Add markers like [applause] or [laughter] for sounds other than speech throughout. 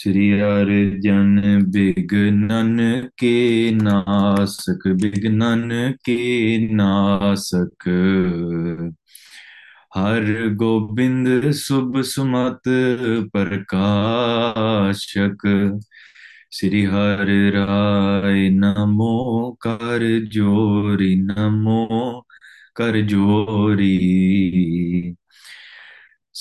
श्री अर्जन बिघ्नन के नासक बिघ्नन के नासक हर गोविंद शुभ सुमत प्रकाशक श्री हर राय नमो कर जोरी नमो कर जोरी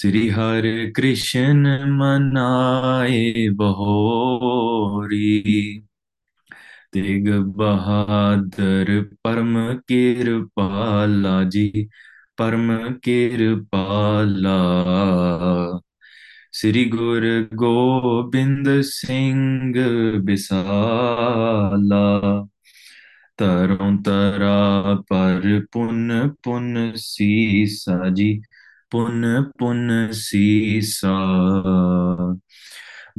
श्री हर कृष्ण मनाए बहोरी। तेग बहादुर परम केर पाला जी, परम केर पाला श्री गुरु गोबिंद सिंह बिसाला। तरों तरा पर पुन पुन सीसा जी पुन पुन सीसा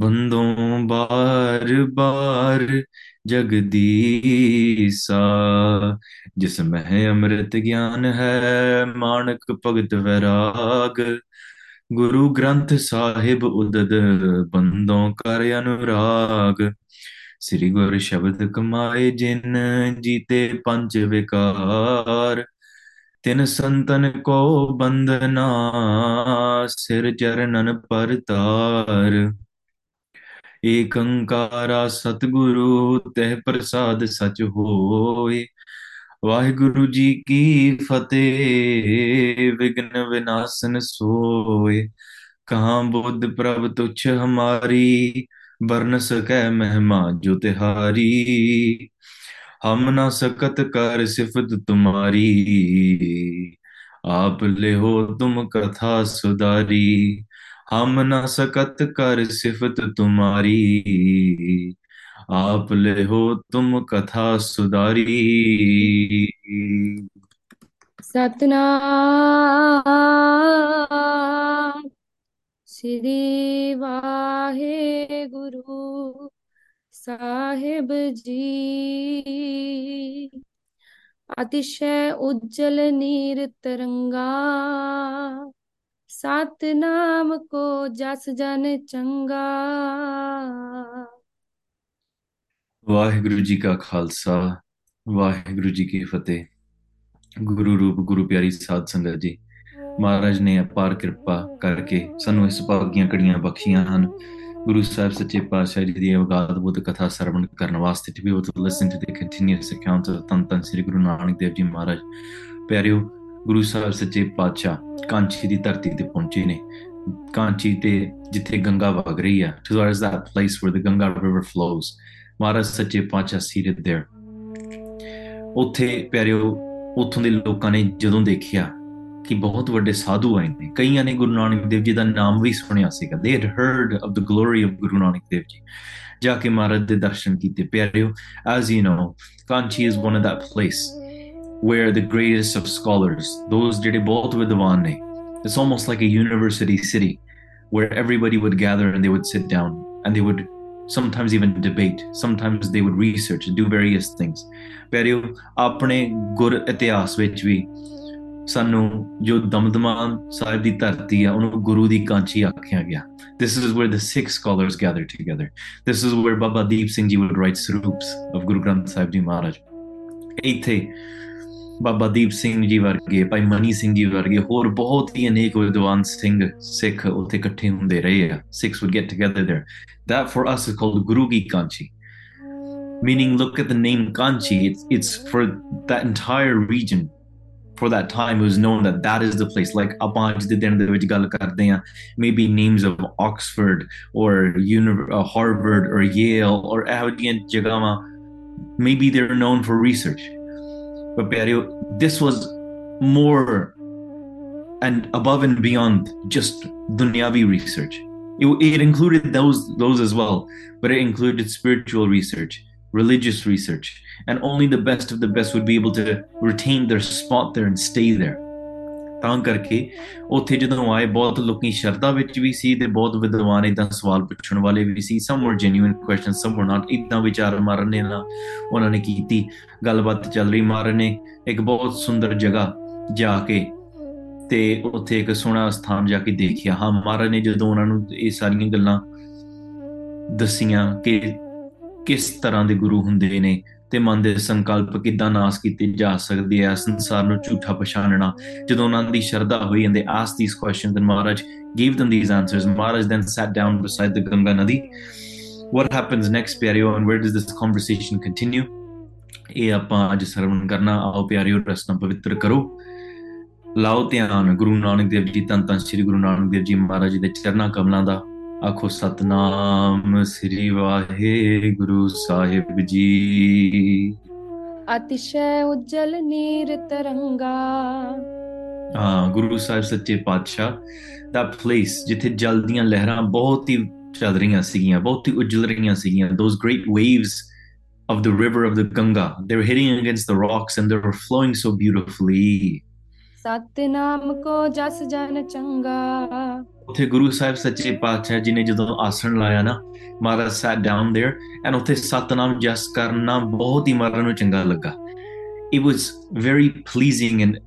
बंदों बार बार जगदीसा जिसमें अमृत ज्ञान है मानक भगत वैराग ਗੁਰੂ ਗ੍ਰੰਥ ਸਾਹਿਬ ਉਦਦ, ਬੰਦੋਂ ਕਰ ਅਨੁਰਾਗ। ਸ੍ਰੀ ਗੁਰ ਸ਼ਬਦ ਕਮਾਏ ਜਿਨ, ਜੀਤੇ ਪੰਜ ਵਿਕਾਰ। ਤਿਨ ਸੰਤਨ ਕੋ ਬੰਦਨਾ ਸਿਰ ਚਰਨਨ ਪਰਤਾਰ ਏਕ ਓੰਕਾਰਾ ਸਤਿਗੁਰੂ, ਤਹਿ ਪ੍ਰਸਾਦ ਸਚ ਹੋਏ। ਵਾਹਿਗੁਰੂ ਜੀ ਕੀ ਫਤਿਹ ਵਿਗਨ ਵਿਨਾਸ਼ਨ ਸੋਏ। ਕਹਾਂ ਬੁੱਧ ਪ੍ਰਭ ਤੁਛ ਹਮਾਰੀ ਬਰਨ ਸਕੈ ਮਹਿਮਾ ਜੋ ਤਿਹਾਰੀ। हम ना सकत कर सिफत तुम्हारी। आप ले हो तुम कथा सुधारी। हम ना सकत कर सिफत तुम्हारी। आप ले हो तुम कथा सुधारी। सतना श्री वाहे गुरु। साहेब जी। अतिशय उज्जवल नीर तरंगा सात नाम को जस जन चंगा। वाहिगुरु जी का खालसा वाहिगुरु जी की फतेह। गुरु रूप गुरु प्यारी साध संगत जी। महाराज ने अपार कृपा करके ਸਾਨੂੰ इस ਭਾਗ ਦੀਆਂ ਕੜੀਆਂ ਬਖਸ਼ੀਆਂ Guru Sahib Sache Pasha Ji the Avgad Buddha Katha Sarvan Karna Vaste to be able to listen to the continuous accounts of Tan Tan Sri Guru Nanak Dev Ji Maharaj. ਪਿਆਰਿਓ ਗੁਰੂ ਸਾਹਿਬ ਸੱਚੇ ਪਾਤਸ਼ਾਹ ਕਾਂਚੀ ਦੀ ਧਰਤੀ ਤੇ ਪਹੁੰਚੇ ਨੇ ਕਾਂਚੀ ਤੇ ਜਿੱਥੇ ਗੰਗਾ ਵਗ ਰਹੀ ਹੈ towards that place where the Ganga river flows Maharaj ਸੱਚੇ ਪਾਤਸ਼ਾਹ ਸੀਟਡ देयर ਉੱਥੇ ਪਿਆਰਿਓ ਉਥੋਂ ਦੇ ਲੋਕਾਂ ਨੇ ਜਦੋਂ ਦੇਖਿਆ ਕਿ ਬਹੁਤ ਵੱਡੇ ਸਾਧੂ ਆਏ ਨੇ ਕਈਆਂ ਨੇ ਗੁਰੂ ਨਾਨਕ ਦੇਵ ਜੀ ਦਾ ਨਾਮ ਵੀ ਸੁਣਿਆ ਸੀਗਾ they had heard of the glory of ਗੁਰੂ ਨਾਨਕ ਦੇਵ ਜੀ ਜਾ ਕੇ ਮਹਾਰਾਜ ਦੇ ਦਰਸ਼ਨ ਕੀਤੇ ਪਿਆਰਿਓ as you know Kanchi is one of that place where the greatest of scholars those ਜਿਹੜੇ ਬਹੁਤ ਵਿਦਵਾਨ ਨੇ it's almost like a university city where everybody would gather and they would sit down and they would sometimes even debate sometimes they would research and do various things ਪਿਆਰਿਓ ਆਪਣੇ ਗੁਰ ਇਤਿਹਾਸ ਵਿੱਚ ਵੀ this is where the Sikh scholars gather together. This is where baba deep singh ji would write sarups of guru granth Sahib ji Maharaj Baba Deep Deep Singh ji ਵਰਗੇ ਭਾਈ ਮਨੀ ਸਿੰਘ ਜੀ ਵਰਗੇ ਹੋਰ ਬਹੁਤ ਹੀ ਅਨੇਕ ਵਿਦਵਾਨ ਸਿੰਘ ਸਿੱਖ ਉੱਥੇ ਇਕੱਠੇ ਹੁੰਦੇ ਰਹੇ ਆ। Sikhs would get together there. That for us is called guru ki kanchi. Meaning look at the name kanchi. It's it's for that entire region for that time it was known that that is the place like ਆਪਾਂ ਅੱਜ ਦੇ ਦਿਨ ਦੇ ਵਿੱਚ ਗੱਲ ਕਰਦੇ ਆ maybe names of Oxford or uh, Harvard or Yale or ਇਹੋ ਜਿਹੀਆਂ ਜਗ੍ਹਾਵਾਂ maybe they're known for research but this was more and above and beyond just dunyavi research it, it included those those as well but it included spiritual research religious research, and only the best of the best would be able to retain their spot there and stay there. ਤਾਂ ਕਰਕੇ ਉੱਥੇ ਜਦੋਂ ਆਏ, ਬਹੁਤ ਲੋਕੀ ਸ਼ਰਧਾ ਵਿੱਚ ਵੀ ਸੀ ਤੇ ਬਹੁਤ ਵਿਦਵਾਨ ਇਦਾਂ ਸਵਾਲ ਪੁੱਛਣ ਵਾਲੇ ਵੀ ਸੀ। ਸਮ ਵਰ ਜੈਨੂਇਨ ਕੁਐਸਚਨ ਸਮ ਵਰ ਨਾਟ ਇਦਾਂ ਵਿਚਾਰ ਮਾਰਨ ਨੇ ਨਾ, ਉਹਨਾਂ ਨੇ ਕੀਤੀ। ਗੱਲਬਾਤ ਚੱਲ ਰਹੀ ਮਾਰਨ ਨੇ, ਇੱਕ ਬਹੁਤ ਸੁੰਦਰ ਜਗ੍ਹਾ ਜਾ ਕੇ ਤੇ ਉੱਥੇ ਇੱਕ ਸੋਹਣਾ ਸਥਾਨ ਜਾ ਕੇ ਦੇਖਿਆ। ਹਾਂ, ਮਾਰਨ ਨੇ ਜਦੋਂ ਉਹਨਾਂ ਨੂੰ ਇਹ ਸਾਰੀਆਂ ਗੱਲਾਂ ਦਸੀਆਂ ਕਿ ਕਿਸ ਤਰ੍ਹਾਂ ਦੇ ਗੁਰੂ ਹੁੰਦੇ ਨੇ ਤੇ ਮਨ ਦੇ ਸੰਕਲਪ ਕਿੱਦਾਂ ਨਾਸ ਕੀਤੇ ਜਾ ਸਕਦੇ ਆ ਸੰਸਾਰ ਨੂੰ ਝੂਠਾ ਪਛਾਣਨਾ ਜਦੋਂ ਉਹਨਾਂ ਦੀ ਸ਼ਰਧਾ ਹੋਈ and they ask these questions and Maharaj gave them these answers Maharaj then sat down beside the ganga nadi what happens next ਪਿਆਰਿਓ and where does this conversation continue ਇਹ ਆਪਾਂ ਅੱਜ ਸਰਵਣ ਕਰਨਾ ਆਓ ਪਿਆਰਿਓ ਰਸਨਾ ਪਵਿੱਤਰ ਕਰੋ ਲਾਓ ਧਿਆਨ ਗੁਰੂ ਨਾਨਕ ਦੇਵ ਜੀ ਤਨ ਤਨ ਸ੍ਰੀ ਗੁਰੂ ਨਾਨਕ ਦੇਵ ਜੀ ਮਹਾਰਾਜ ਦੇ ਚਰਨਾਂ ਕਮਲਾਂ ਦਾ ਆਖੋ ਸਤਨਾਮ ਸ੍ਰੀ ਵਾਹਿਗੁਰੂ ਸਾਹਿਬ ਜੀ ਅਤਿਸ਼ੈ ਉਜਲ ਨੀਰ ਤਰੰਗਾ ਹਾਂ ਗੁਰੂ ਸਾਹਿਬ ਸੱਚੇ ਪਾਤਸ਼ਾਹ ਦਾ ਪਲੇਸ ਜਿੱਥੇ ਜਲ ਦੀਆਂ ਲਹਿਰਾਂ ਬਹੁਤ ਹੀ ਚੱਲ ਰਹੀਆਂ ਸੀਗੀਆਂ ਬਹੁਤ ਹੀ ਉਜਲ ਰਹੀਆਂ ਸੀਗੀਆਂ those great waves of the river of the Ganga. They were hitting against the rocks and they were flowing so beautifully. Satnam ਕੋ ਜਸ ਜਨ ਚੰਗਾ ਉੱਥੇ ਗੁਰੂ ਸਾਹਿਬ ਸੱਚੇ ਪਾਤਸ਼ਾਹ ਜੀ ਨੇ ਜਦੋਂ ਆਸਣ ਲਾਇਆ ਨਾ Maharaj sat down there and ਉੱਥੇ ਸਤਨਾਮ ਜਸ ਕਰਨਾ ਬਹੁਤ ਹੀ ਮਹਾਰਾਜ ਨੂੰ ਚੰਗਾ ਲੱਗਾ it was very pleasing and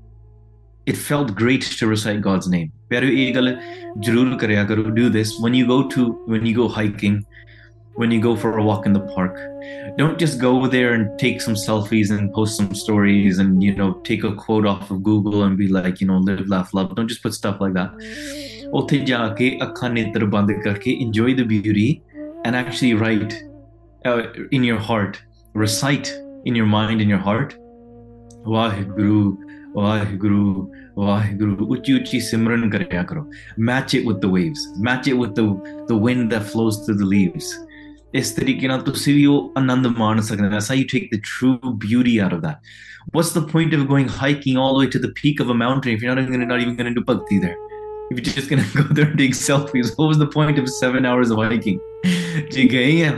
it felt great to recite God's name ਪਰ ਇਹ ਗੱਲ ਜ਼ਰੂਰ ਕਰਿਆ ਕਰੋ do this when you go to when you go hiking when you go for a walk in the park. Don't just go there and take some selfies and post some stories and you know take a quote off of Google and be like, you know, live, laugh, love. Don't just put stuff like that. ਉੱਥੇ ਜਾ ਕੇ ਅੱਖਾਂ ਨੇਤਰ ਬੰਦ ਕਰਕੇ enjoy the beauty and actually write uh, in your heart recite in your mind in your heart Waheguru Waheguru Waheguru ਉੱਚੀ ਉੱਚੀ ਸਿਮਰਨ ਕਰਿਆ ਕਰੋ match it with the waves match it with the the wind that flows through the leaves ਇਸ ਤਰੀਕੇ ਨਾਲ ਤੁਸੀਂ ਵੀ ਉਹ ਆਨੰਦ ਮਾਣ ਸਕਦੇ ਹੋ that's how you take the true beauty out of that what's the point of going hiking all the way to the peak of a mountain if you're not even, not even going to do bhakti there if you're just going [laughs] to go there and take selfies what was the point of seven hours of hiking ਜੇ ਗਏ ਆ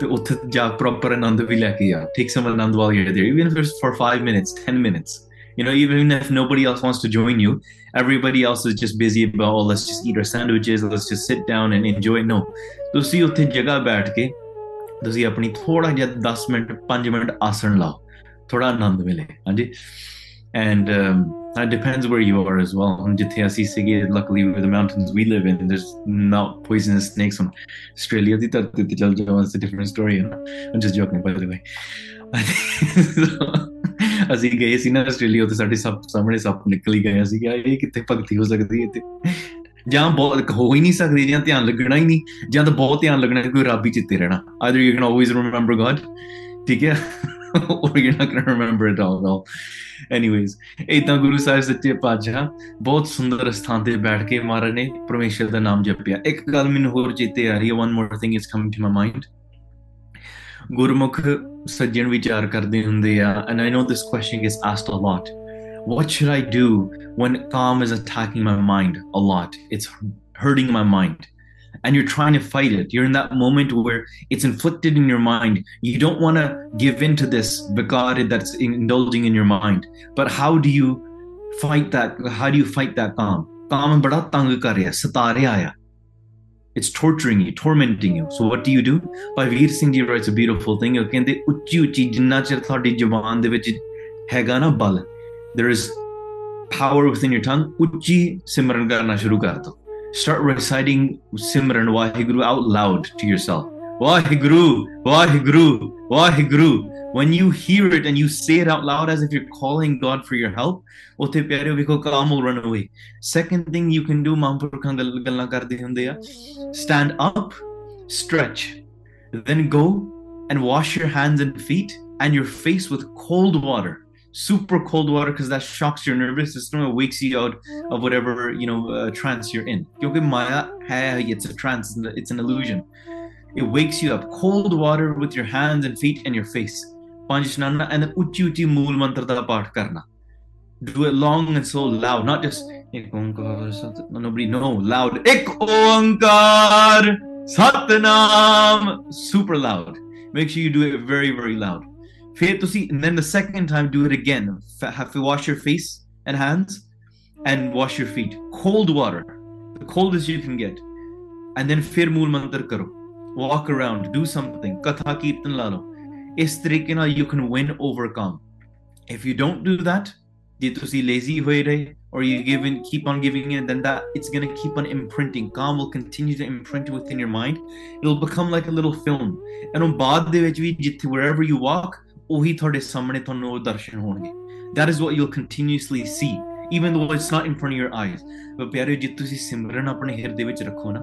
ਤੇ ਉੱਥੇ ਜਾ proper ਆਨੰਦ ਵੀ ਲੈ ਕੇ ਆ take some Anand while you're there even if it's for 5 minutes 10 minutes you know even if nobody else wants to join you everybody else is just busy about oh let's just eat our sandwiches let's just sit down and enjoy no ਤੁਸੀਂ ਉੱਥੇ ਜਗ੍ਹਾ ਬੈਠ ਕੇ ਤੁਸੀਂ ਆਪਣੀ ਥੋੜਾ ਜਿਹਾ 10 minute 5 minute ਆਸਣ ਲਾਓ ਥੋੜਾ ਆਨੰਦ ਮਿਲੇ ਹਾਂਜੀ and um, that depends where you are as well. Luckily, with the mountains we live in, there's not poisonous snakes on Australia. It's a different story. I'm just joking, by the way. ਅਸੀਂ ਗਏ ਸੀ ਨਾ Australia ਤੇ ਸਾਡੇ ਸਭ ਸਾਹਮਣੇ ਸੱਪ ਨਿਕਲ ਹੀ ਗਏ। ਸੀ ਕਿ ਇਹ ਕਿੱਥੇ ਭਗਤੀ ਹੋ ਸਕਦੀ ਹੈ ਤੇ ਜਾਂ ਬਹੁਤ ਹੋ ਹੀ ਨਹੀਂ ਸਕਦੀ, ਜਾਂ ਧਿਆਨ ਲੱਗਣਾ ਹੀ ਨਹੀਂ, ਜਾਂ ਤਾਂ ਬਹੁਤ ਧਿਆਨ ਲੱਗਣਾ ਕੋਈ ਰੱਬ ਹੀ ਚਿੱਤੇ ਰਹਿਣਾ। Either you can always remember God ਠੀਕ ਹੈ? Or you're not going to remember it all well anyways ਇਦਾਂ ਗੁਰੂ ਸਾਹਿਬ ਸੱਚੇ ਪਾਤਸ਼ਾਹ ਬਹੁਤ ਸੁੰਦਰ ਸਥਾਨ ਤੇ ਬੈਠ ਕੇ ਮਹਾਰਾਜ ਨੇ ਪਰਮੇਸ਼ਰ ਦਾ ਨਾਮ ਜਪਿਆ। ਇੱਕ ਗੱਲ ਮੈਨੂੰ ਹੋਰ ਚੇਤੇ ਆ ਰਹੀ ਹੈ, one more thing is coming to my mind ਗੁਰਮੁਖ ਸੱਜਣ ਵਿਚਾਰ ਕਰਦੇ ਹੁੰਦੇ ਆ and I know this question is asked a lot what should I do when kaam is attacking my mind a lot? It's hurting my mind. And you're trying to fight it. You're in that moment where it's inflicted in your mind. You don't want to give in to this vikar that's indulging in your mind. But how do you fight that? How do you fight that kaam? ਕਾਮ ਬੜਾ ਤੰਗ ਕਰ ਰਿਹਾ ਸਤਾ It's torturing you, tormenting you. So what do you do? By Veer Singh Ji writes a beautiful thing. ਉਹ ਕਹਿੰਦੇ ਉੱਚੀ ਉੱਚੀ ਜਿੰਨਾ ਚਿਰ ਤੁਹਾਡੀ ਜ਼ੁਬਾਨ ਦੇ ਵਿੱਚ ਹੈਗਾ ਨਾ ਬਲ there is power within your tongue ਉੱਚੀ ਸਿਮਰਨ ਕਰਨਾ ਸ਼ੁਰੂ ਕਰ ਦੋ start reciting simran wahiguru out loud to yourself wahiguru wahiguru wahiguru when you hear it and you say it out loud as if you're calling god for your help utte pyare ਵੇਖੋ calm will run away second thing you can do ਮਹਾਂਪੁਰਖਾਂ ਗੱਲਾਂ ਕਰਦੇ ਹੁੰਦੇ ਆ stand up stretch then go and wash your hands and feet and your face with cold water super cold water because that shocks your nervous system and wakes you out of whatever you know uh, trance you're in ਕਿਉਂਕਿ ਮਾਇਆ ਹੈ it's a trance it's an illusion it wakes you up cold water with your hands and feet and your face ਪੰਜ ਇਸ਼ਨਾਨਾ and then ਉੱਚੀ ਉੱਚੀ ਮੂਲ ਮੰਤਰ ਦਾ ਪਾਠ ਕਰਨਾ do it long and so loud not just ਇੱਕ ਓੰਕਾਰ ਸਤ nobody know loud ਇੱਕ ਓੰਕਾਰ Satnam super loud make sure you do it very very loud ਫਿਰ ਤੁਸੀਂ and then the second time do it again have to wash your face and hands and wash your feet cold water the coldest you can get and then ਫਿਰ ਮੂਲ ਮੰਤਰ ਕਰੋ walk around do something katha kirtan la lao ਇਸ ਤਰੀਕੇ ਨਾਲ you can win overcome if you don't do that ਜੇ ਤੁਸੀਂ lazy ਹੋਏ ਰਹੇ or you give in, keep on giving it then that it's going to keep on imprinting calm will continue to imprint within your mind it'll become like a little film and on ਬਾਅਦ ਦੇ ਵਿੱਚ ਵੀ ਜਿੱਥੇ wherever you walk ਉਹੀ ਤੁਹਾਡੇ ਸਾਹਮਣੇ ਤੁਹਾਨੂੰ ਉਹ ਦਰਸ਼ਨ ਹੋਣਗੇ that is what you'll continuously see even though it's not in front of your eyes but ਪਿਆਰੇ ਜੇ ਤੁਸੀਂ ਸਿਮਰਨ ਆਪਣੇ ਹਿਰਦੇ ਵਿੱਚ ਰੱਖੋ ਨਾ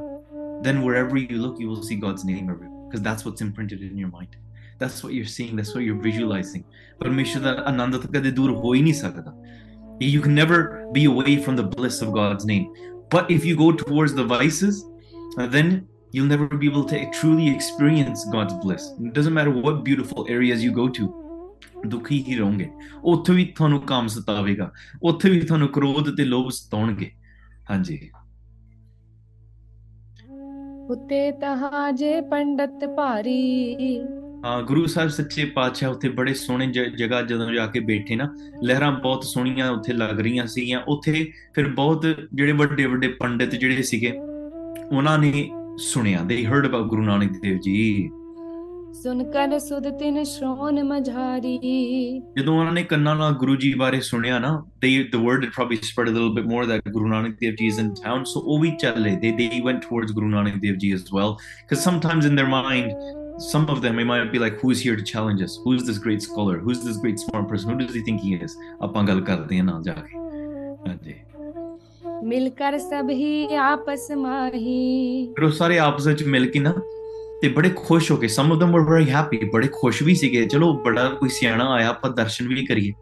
then wherever you look you will see God's name everywhere because that's what's imprinted in your mind That's what you're seeing that's what you're visualizing ਪਰਮੇਸ਼ਰ ਦਾ ਆਨੰਦ ਤਾਂ ਕਦੇ ਦੂਰ ਹੋ ਹੀ ਨਹੀਂ ਸਕਦਾ you can never be away from the bliss of God's name but if you go towards the vices then you'll never be able to truly experience God's bliss. It doesn't matter what beautiful areas you go to. ਦੁਖੀ ਹੀ ਰਹੋਗੇ ਉੱਥੇ ਵੀ ਤੁਹਾਨੂੰ ਕਾਮ ਸਤਾਵੇਗਾ ਉੱਥੇ ਵੀ ਤੁਹਾਨੂੰ ਕ੍ਰੋਧ ਤੇ ਲੋਭ ਸਤਾਉਣਗੇ ਹਾਂਜੀ ਉਤੇ ਤਹਾਂ ਜੇ ਪੰਡਤ ਭਾਰੀ ਹਾਂ ਗੁਰੂ ਸਾਹਿਬ ਸੱਚੇ ਪਾਤਸ਼ਾਹ ਉੱਥੇ ਬੜੇ ਸੋਹਣੇ ਜਗ੍ਹਾ ਜਦੋਂ ਜਾ ਕੇ ਬੈਠੇ ਨਾ ਲਹਿਰਾਂ ਬਹੁਤ ਸੋਹਣੀਆਂ ਉੱਥੇ ਲੱਗ ਰਹੀਆਂ ਸੀਗੀਆਂ। ਉੱਥੇ ਫਿਰ ਬਹੁਤ ਜਿਹੜੇ ਵੱਡੇ ਵੱਡੇ ਪੰਡਿਤ ਜਿਹੜੇ ਸੀਗੇ ਉਹਨਾਂ ਨੇ ਸੁਣਿਆ। They heard about Guru Nanak Dev ji. ਸੁਨ ਕਰ ਸੁਧ ਤਿਨ ਸ਼੍ਰੋਣ ਮਝਾਰੀ। ਜਦੋਂ ਉਹਨਾਂ ਨੇ ਕੰਨਾਂ ਨਾਲ ਗੁਰੂ ਜੀ ਬਾਰੇ ਸੁਣਿਆ ਨਾ they the word it probably spread a little bit more that Guru Nanak Dev ji is in town ਸੋ ਉਹ ਵੀ ਚੱਲੇ ਦੇ ਦੇ ਵੈਂਟ towards Guru Nanak Dev ji as well cause sometimes in their mind some of them they might be like who's here to challenge us who's this great scholar who's this great smart person who does he think he is ਆਪਾਂ ਗੱਲ ਕਰਦੇ ਹਾਂ ਨਾਲ ਜਾ ਕੇ ਹਾਂਜੀ ਮਿਲ ਕਰ ਸਭ ਹੀ ਆਪਸ ਮਾਹੀ ਫਿਰ ਉਹ ਸਾਰੇ ਆਪਸ ਵਿੱਚ ਮਿਲ ਕੇ ਨਾ ਤੇ ਬੜੇ ਖੁਸ਼ ਹੋ ਕੇ some of them were very happy ਬੜੇ ਖੁਸ਼ ਵੀ ਸੀਗੇ ਚਲੋ ਬੜਾ ਕੋਈ ਸਿਆਣਾ ਆਇਆ ਆਪਾਂ ਦਰਸ਼ਨ ਵੀ ਕਰੀਏ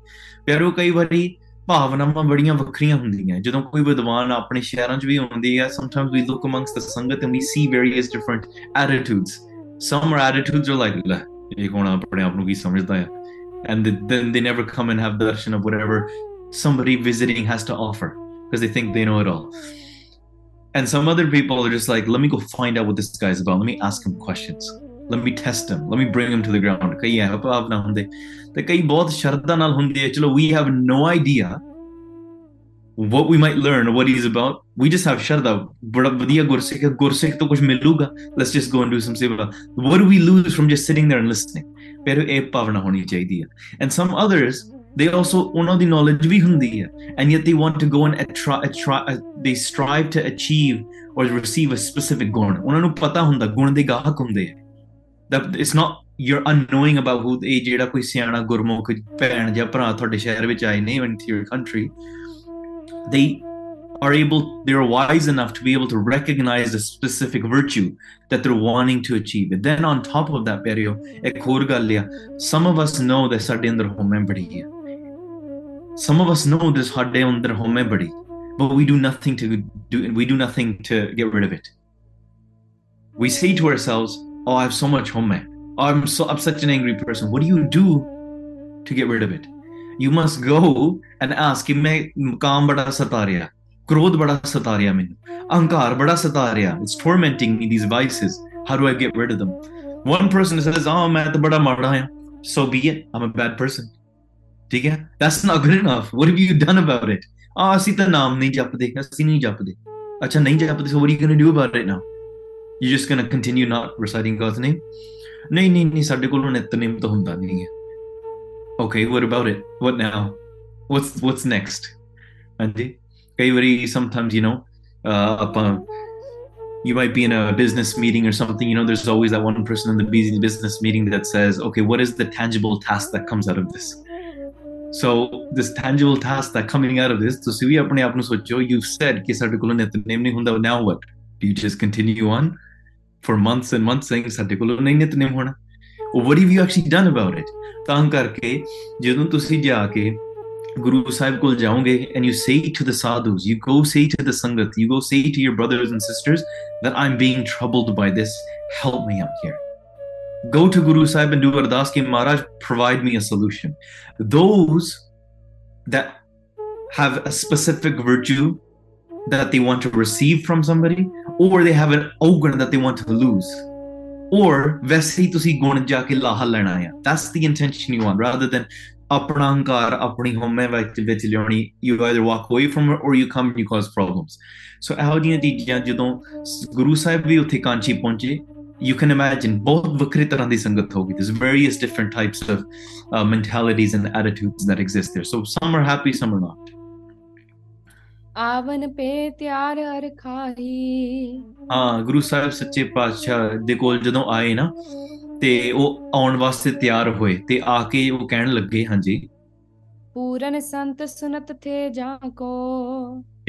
ਪਿਆਰੋ ਕਈ ਵਾਰੀ ਭਾਵਨਾਵਾਂ ਬੜੀਆਂ ਵੱਖਰੀਆਂ ਹੁੰਦੀਆਂ ਜਦੋਂ ਕੋਈ ਵਿਦਵਾਨ ਆਪਣੇ ਸ਼ਹਿਰਾਂ 'ਚ ਵੀ ਆਉਂਦੀ ਹੈ sometimes we look amongst the ਸੰਗਤ and we see various different attitudes some are attitudes are like ਲੈ ਇਹ ਕੋਣ ਆਪਣੇ ਆਪ ਨੂੰ ਕੀ ਸਮਝਦਾ ਹੈ and then they never come and have darshan of whatever somebody visiting has to offer because they think they know it all. And some other people are just like, let me go find out what this guy's about. Let me ask him questions. Let me test him. Let me bring him to the ground. ਕਈ ਹੈ ਭਾਵਨਾ ਹੁੰਦੇ ਤੇ ਕਈ ਬਹੁਤ ਸ਼ਰਧਾ ਨਾਲ ਹੁੰਦੇ ਆ ਚਲੋ we have no idea what we might learn or what he's about. We just have ਸ਼ਰਧਾ ਬੜਾ ਵਧੀਆ ਗੁਰਸਿੱਖ ਗੁਰਸਿੱਖ ਤੋਂ ਕੁਝ ਮਿਲੂਗਾ let's just go and do some seva. What do we lose from just sitting there and listening? ਪਰ ਇਹ ਭਾਵਨਾ ਹੋਣੀ ਚਾਹੀਦੀ ਹੈ and some others they also ਉਹਨਾਂ ਦੀ knowledge ਵੀ ਹੁੰਦੀ ਹੈ and yet they want to go and try, try they strive to achieve or receive a specific ਗੁਣ ਉਹਨਾਂ ਨੂੰ ਪਤਾ ਹੁੰਦਾ ਗੁਣ ਦੇ ਗਾਹਕ ਹੁੰਦੇ ਆ that it's not you're unknowing about who ਇਹ ਜਿਹੜਾ ਕੋਈ ਸਿਆਣਾ ਗੁਰਮੁਖ ਭੈਣ ਜਾਂ ਭਰਾ ਤੁਹਾਡੇ ਸ਼ਹਿਰ ਵਿੱਚ ਆਏ ਨੇ into your country they are able they're wise enough to be able to recognize the specific virtue that they're wanting to achieve. And then on top of that perio some of us know that ਸਾਡੇ ਅੰਦਰ ਹੋਮੇ some of us know this hard day under ਹੋਮੇ ਬੜੀ। But we do nothing to do we do nothing to get rid of it we say to ourselves oh i have so much haumai i'm so i'm such an angry person. What do you do to get rid of it? You must go and ask ਕਿ ਮੈਂ ਕਾਮ ਬੜਾ ਸਤਾ ਰਿਹਾ ਕ੍ਰੋਧ ਬੜਾ ਸਤਾ ਰਿਹਾ ਮੈਨੂੰ ਅਹੰਕਾਰ ਬੜਾ ਸਤਾ ਰਿਹਾ it's tormenting me these vices how do i get rid of them one person says oh ਮੈਂ ਤਾਂ ਬੜਾ ਮਾੜਾ ਹਾਂ so be it i'm a bad person ਠੀਕ ਹੈ that's not good enough what have you done about it ah ਅਸੀਂ ਤਾਂ ਨਾਮ ਨਹੀਂ ਜਪਦੇ ਅਸੀਂ ਨਹੀਂ ਜਪਦੇ ਅੱਛਾ ਨਹੀਂ ਜਪਦੇ so what are you going to do about it now you're just going to continue not reciting God's name ਨਹੀਂ ਨਹੀਂ ਨਹੀਂ ਸਾਡੇ ਕੋਲੋਂ ਨਿਤਨੇਮ ਤਾਂ ਹੁੰਦਾ ਨਹੀਂ ਹੈ okay what about it what now what's what's next ਹਾਂਜੀ ਕਈ ਵਾਰੀ sometimes you know uh, ਆਪਾਂ you might be in a business meeting or something you know there's always that one person in the busy business meeting that says okay what is the tangible task that comes out of this so this tangible task that coming out of this ਤੁਸੀਂ ਵੀ ਆਪਣੇ ਆਪ ਨੂੰ ਸੋਚੋ you've said ਕਿ ਸਾਡੇ ਕੋਲੋਂ ਨਿਤਨੇਮ ਨਹੀਂ ਹੁੰਦਾ now what do you just continue on for months and months saying ਸਾਡੇ ਕੋਲੋਂ ਨਹੀਂ ਨਿਤਨੇਮ ਹੋਣਾ what have you actually done about it ਤਾਂ ਕਰਕੇ ਜਦੋਂ ਤੁਸੀਂ ਜਾ ਕੇ Guru Sahib Kul Jaunge and you say to the sadhus, you go say to the Sangat, you go say to your brothers and sisters that I'm being troubled by this, help me up here. Go to Guru Sahib and do Ardas Ki Maharaj, provide me a solution. Those that have a specific virtue that they want to receive from somebody, or they have an avgun that they want to lose. Or, that's the intention you want, rather than ਆਪਣਾ ਹੰਕਾਰ ਆਪਣੀ ਹਉਮੈ ਵਿੱਚ ਵਿੱਚ ਲਿਆਉਣੀ you either walk away from it or you come and you cause problems so ਇਹੋ ਜਿਹੀਆਂ ਚੀਜ਼ਾਂ ਜਦੋਂ ਗੁਰੂ ਸਾਹਿਬ ਵੀ ਉੱਥੇ ਕਾਂਚੀ ਪਹੁੰਚੇ you can imagine both ਵੱਖਰੇ ਤਰ੍ਹਾਂ ਦੀ ਸੰਗਤ ਹੋਗੀ there's various different types of uh, mentalities and attitudes that exist there so some are happy some are not ਆਵਨ ਪੇ ਤਿਆਰ ਹਰ ਖਾਹੀ ਹਾਂ ਗੁਰੂ ਸਾਹਿਬ ਸੱਚੇ ਪਾਤਸ਼ਾਹ ਦੇ ਕੋਲ ਜਦੋਂ ਆਏ ਨਾ ਤੇ ਉਹ ਆਉਣ ਵਾਸਤੇ ਤਿਆਰ ਹੋਏ ਤੇ ਆ ਕੇ ਉਹ ਕਹਿਣ ਲੱਗੇ ਹਾਂਜੀ ਪੂਰਨ ਸੰਤ ਸੁਨਤ ਥੇ ਜਾਂ ਕੋ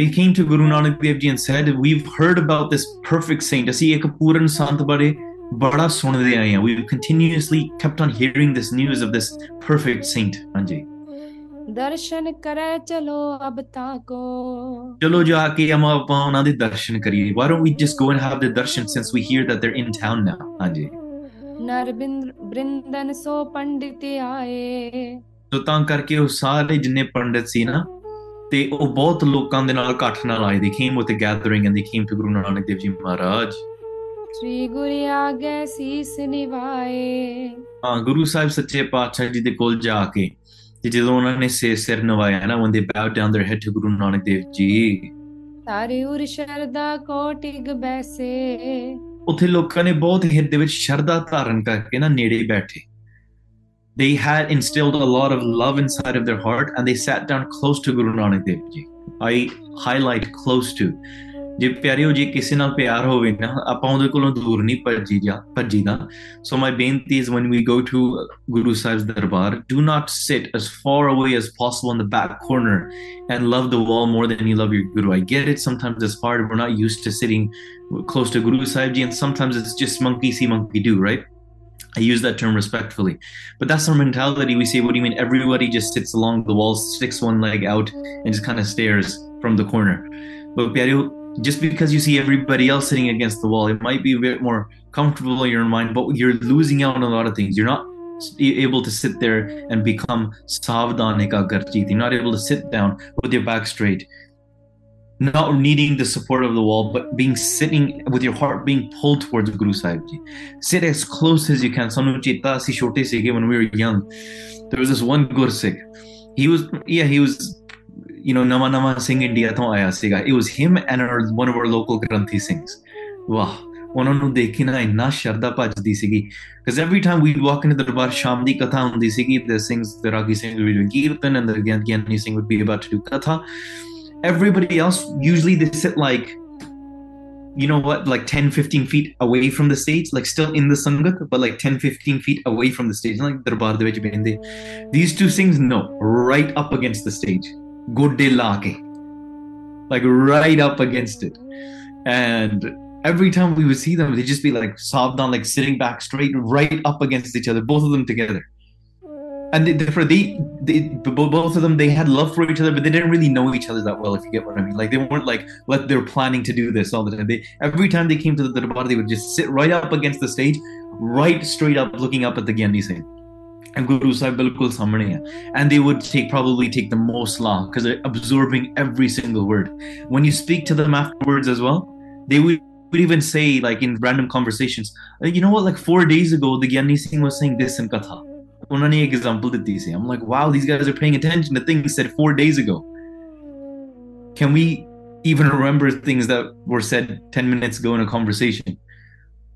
They came to Guru Nanak Dev Ji and said, We've heard about this perfect saint. ਅਸੀਂ ਇੱਕ ਪੂਰਨ ਸੰਤ ਬਾਰੇ ਬੜਾ ਸੁਣਦੇ ਆਏ ਹਾਂ. We've continuously kept on hearing this news of this perfect saint. ਹਾਂਜੀ ਦਰਸ਼ਨ ਕਰੈ ਚਲੋ ਅਬ ਤਾ ਕੋ ਚਲੋ ਜਾ ਕੇ ਆਪਾਂ ਉਹਨਾਂ ਦੇ ਦਰਸ਼ਨ ਕਰੀਏ why don't we just go and have the darshan since we hear that they're in town now ਹਾਂਜੀ ਨਰ ਬ੍ਰਿੰਦਨ ਸੋ ਪੰਡਿਤ ਆਏ। ਸੋ ਤਾਂ ਕਰਕੇ ਉਹ ਸਾਰੇ ਜਿੰਨੇ ਪੰਡਿਤ ਸੀ ਨਾ ਤੇ ਉਹ ਬਹੁਤ ਲੋਕਾਂ ਦੇ ਨਾਲ ਇਕੱਠ ਨਾਲ ਆਏ। came with a gathering and they came to Guru Nanak Dev Ji Maharaj ਸ੍ਰੀ ਗੁਰੂ ਆਗੇ ਸੀਸ ਨਿਵਾਏ। ਹਾਂ ਗੁਰੂ ਸਾਹਿਬ ਸੱਚੇ ਪਾਤਸ਼ਾਹ ਜੀ ਦੇ ਕੋਲ ਜਾ ਕੇ ਤੇ ਜਦੋਂ ਉਹਨਾਂ ਨੇ ਸੇ ਸਿਰ ਨਵਾਇਆ ਨਾ when they bowed down their head to Guru Nanak Dev Ji ਤਾਰੇ ਉਰ ਸ਼ਰਦਾ ਕੋਟਿਗ ਬੈਸੇ। ਉੱਥੇ ਲੋਕਾਂ ਨੇ ਬਹੁਤ ਹਿਰਦੇ ਵਿੱਚ ਸ਼ਰਧਾ ਧਾਰਨ ਕਰਕੇ ਨਾ ਨੇੜੇ ਬੈਠੇ they had instilled a lot of love inside of their heart and they sat down close to Guru Nanak Dev Ji I highlight close to ਜੇ ਪਿਆਰਿਓ ਜੀ ਕਿਸੇ ਨਾਲ ਪਿਆਰ ਹੋਵੇ ਨਾ ਆਪਾਂ ਉਹਦੇ ਕੋਲੋਂ ਦੂਰ ਨਹੀਂ ਭੱਜੀ ਜਾ ਭੱਜੀਦਾ so my beinti is when we go to Guru Sahib's darbar do not sit as far away as possible in the back corner and love the wall more than you love your Guru I get it sometimes it's hard we're not used to sitting close to Guru Sahib Ji and sometimes it's just monkey see monkey do right I use that term respectfully. But that's our mentality. We say, what do you mean? Everybody just sits along the wall, sticks one leg out, and just kind of stares from the corner. But Pyareo, just because you see everybody else sitting against the wall, it might be a bit more comfortable in your mind, but you're losing out on a lot of things. You're not able to sit there and become savdhan ekagarjit. You're not able to sit down with your back straight, not needing the support of the wall, but being sitting with your heart being pulled towards Guru Sahib Ji. Sit as close as you can. Sanu si sige when we were young. There was this one Gursikh. He was, yeah, he was, you know, Nama Nama Singh India to aaya siga. It was him and our, one of our local Granthi Singhs. Wow. ਉਹਨਾਂ ਨੂੰ ਦੇਖ ਕੇ ਨਾ ਇੰਨਾ ਸ਼ਰਧਾ ਭੱਜਦੀ ਸੀਗੀ because every time we'd walk into the darbar ਸ਼ਾਮ ਦੀ ਕਥਾ ਹੁੰਦੀ ਸੀਗੀ the sings the ragi singh would be doing kirtan and the gyani singh would be about to do katha everybody else usually they sit like you know what like 10 15 feet away from the stage like still in the sangat but like 10 15 feet away from the stage like darbar de vich bende these two things no right up against the stage gode laake like right up against it. And every time we would see them they'd just be like sobbed on like sitting back straight right up against each other both of them together. And they, they, they, they both of them they had love for each other but they didn't really know each other that well if you get what i mean. Like they weren't like what they were planning to do this all the time. They every time they came to the darbar they would just sit right up against the stage right straight up looking up at the gyani singh and Guru Sahib bilkul samne And they would take probably take the most long because they're absorbing every single word. When you speak to them afterwards as well, they would, would even say like in random conversations, uh, you know what, like four days ago, the Gyani Singh was saying this in Katha. उन्होंने एक example दी I'm like wow these guys are paying attention to things said 4 days ago can we even remember things that were said 10 minutes ago in a conversation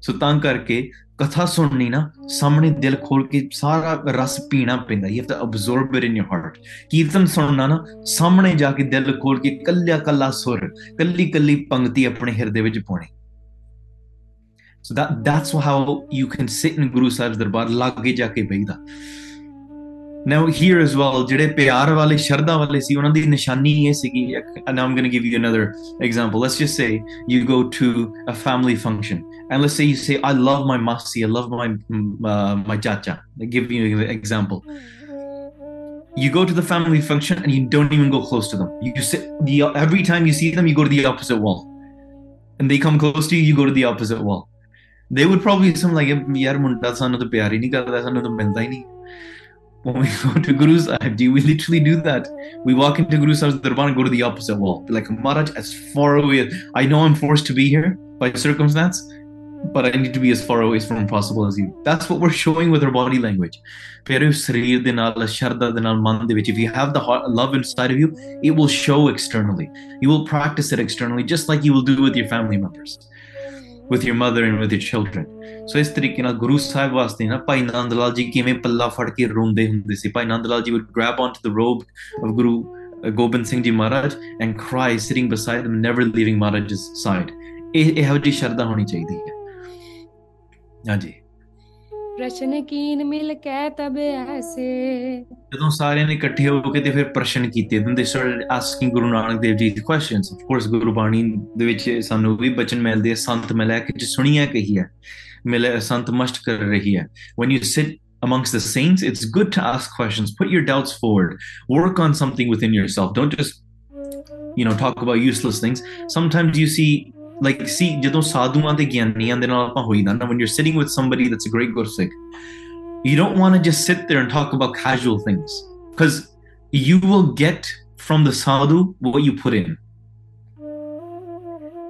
so ਤਾਂ ਕਰਕੇ ਕਥਾ ਸੁਣਨੀ ਨਾ ਸਾਹਮਣੇ ਦਿਲ ਖੋਲ ਕੇ ਸਾਰਾ ਰਸ ਪੀਣਾ ਪੈਂਦਾ you have to absorb it in your heart ਕੀਰਤਨ ਸੁਣਨਾ ਨਾ ਸਾਹਮਣੇ ਜਾ ਕੇ ਦਿਲ ਖੋਲ ਕੇ ਕੱਲਿਆ ਕੱਲਾ ਸੁਰ, ਕੱਲੀ ਕੱਲੀ ਪੰਕਤੀ ਆਪਣੇ ਹਿਰਦੇ ਵਿੱਚ ਪਾਉਣੀ। So that that's how you can sit in Guru Sahib darbar, ਲਾਗੇ ਜਾ ਕੇ ਬੈਠਦਾ ਨਾਓ ਹੇਅਰ ਐਸ ਵੈਲ ਜਿਹੜੇ ਪਿਆਰ ਵਾਲੇ, ਸ਼ਰਧਾ ਵਾਲੇ ਸੀ, ਉਹਨਾਂ ਦੀ ਨਿਸ਼ਾਨੀ ਇਹ ਸੀਗੀ now I'm going to give you another example let's just say you go to a family function and let's say you say I love my masi I love my uh, my chacha I give you an example. You go to the family function and you don't even go close to them. You sit the every time you see them you go to the opposite wall. And they come close to you you go to the opposite wall. They would probably some like yaar munda sanu to pyar hi nahi karda sanu when we [laughs] go to Guru Sahib we literally do that. We walk into Guru Sahib's Darbar and go to the opposite wall. Like, Maharaj, as far away, I know I'm forced to be here by circumstance, but I need to be as far away from possible as you. That's what we're showing with our body language. If you have the heart, love inside of you, it will show externally. You will practice it externally, just like you will do with your family members, with your mother and with your children. ਸੋ ਇਸ ਤਰੀਕੇ ਨਾਲ ਗੁਰੂ ਸਾਹਿਬ ਵਾਸਤੇ ਨਾ ਭਾਈ ਨੰਦ ਲਾਲ ਜੀ ਕਿਵੇਂ ਪੱਲਾ ਫੜ ਕੇ ਰੋਂਦੇ ਹੁੰਦੇ ਸੀ Bhai Nand Lal ji would grab onto the robe of Guru Gobind Singh Ji Maharaj and cry sitting beside them never leaving Maharaj's side ਇਹ ਇਹੋ ਜਿਹੀ ਸ਼ਰਧਾ ਹੋਣੀ ਚਾਹੀਦੀ ਹੈ ਹਾਂਜੀ ਪ੍ਰਸ਼ਨ ਕੀਨ ਮਿਲ ਕੇ ਤਬ ਐਸੇ ਜਦੋਂ ਸਾਰਿਆਂ ਨੇ ਇਕੱਠੇ ਹੋ ਕੇ ਤੇ ਫਿਰ ਪ੍ਰਸ਼ਨ ਕੀਤੇ then they started asking ਗੁਰੂ ਨਾਨਕ ਦੇਵ ਜੀ questions of course ਗੁਰੂ ਬਾਣੀ ਦੇ ਵਿੱਚ ਸਾਨੂੰ ਵੀ ਬਚਨ ਮਿਲਦੇ ਆ ਸੰਤ ਮਿਲਿਆ ਕਿ ਸੁਣੀਆਂ ਕਹੀ ਹੈ ਮਿਲਿਆ ਸੰਤ ਮਸ਼ਟ ਕਰ ਰਹੀ ਹੈ when you sit amongst the saints it's good to ask questions put your doubts forward work on something within yourself don't just you know talk about useless things sometimes you see like see ਜਦੋਂ ਸਾਧੂਆਂ ਤੇ ਗਿਆਨੀਆਂ ਦੇ ਨਾਲ ਆਪਾਂ ਹੋਈਦਾ ਨਾ when you're sitting with somebody that's a great gursikh you don't want to just sit there and talk about casual things because you will get from the sadhu what you put in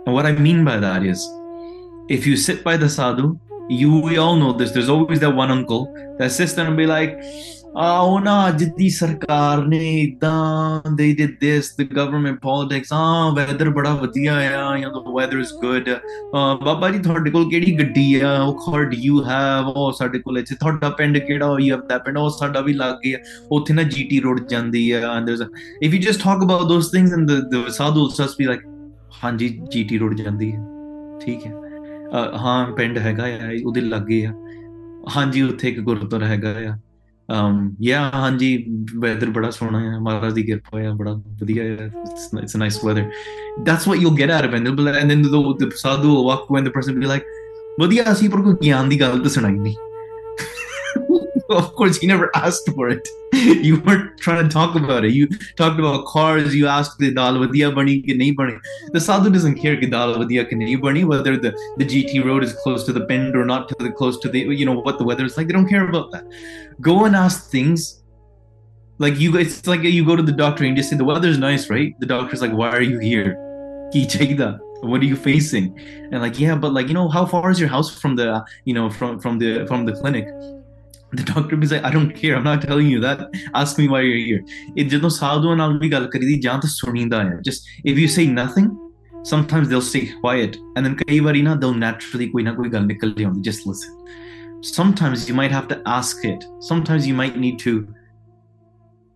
and what i mean by that is if you sit by the sadhu you we all know this there's always that one uncle that sits there and be like ਆ ਉਹਨਾਂ ਅੱਜ ਦੀ ਸਰਕਾਰ ਨੇ ਇਦਾਂ ਦੇ ਦੇ this the government politics ਆ weather ਬੜਾ ਵਧੀਆ ਆ ਯਾ the weather is good Baba ji, ਤੁਹਾਡੇ ਕੋਲ ਕਿਹੜੀ ਗੱਡੀ ਆ? ਉਹ ਕਾਰ ਡੂ ਯੂ ਹੈਵ ਉਹ ਸਾਡੇ ਕੋਲ ਇੱਥੇ, ਤੁਹਾਡਾ ਪਿੰਡ ਕਿਹੜਾ ਯੂ ਹੈਵ ਦੈਟ ਪਿੰਡ, ਉਹ ਸਾਡਾ ਵੀ ਲੱਗ ਗਿਆ ਉੱਥੇ ਨਾ ਜੀਟੀ ਰੋਡ ਜਾਂਦੀ ਆ and there if you just talk about those things and the sadhu just be like ਹਾਂਜੀ ਜੀਟੀ ਰੋਡ ਜਾਂਦੀ ਹੈ ਠੀਕ ਹੈ। ਹਾਂ, ਪਿੰਡ ਹੈਗਾ ਆ, ਉਹਦੇ ਲੱਗੇ ਆ। ਹਾਂਜੀ, ਉੱਥੇ ਇੱਕ ਗੁਰਦੁਆਰਾ ਹੈਗਾ ਆ। Um, yeah hanji weather bada sona hai maharaj di kirpa hai bada vadiya it's, it's a nice weather. That's what you'll get out of it and, and then the, the sadhu will walk away and the person will be like vadiya si par koi gyan di gal ta sunai nahi of course he never asked for it. [laughs] you weren't trying to talk about it. You talked about cars. You asked the dal vadiya bani ki nahi bani? The sadhu doesn't care ki dal vadiya ki nahi bani whether the, the gt road is close to the bend or not to the close to the you know what the weather is like. They don't care about that. Go and ask things. Like you it's like you go to the doctor and you just say the weather's nice right? The doctor's like why are you here? What are you facing? And like yeah but like you know how far is your house from the you know from from the from the clinic the doctor be like I don't care I'm not telling you that ask me why you're here ਇਹ ਜਦੋਂ ਸਾਧੂਆਂ ਨਾਲ ਵੀ ਗੱਲ ਕਰੀਦੀ ਜਾਂ ਤਾਂ ਸੁਣੀਂਦਾ ਹੈ just if you say nothing sometimes they'll stay quiet and then ਕਈ ਵਾਰੀ ਨਾ they'll naturally ਕੋਈ ਨਾ ਕੋਈ ਗੱਲ ਨਿਕਲ ਜਾਂਦੀ just listen sometimes you might have to ask it sometimes you might need to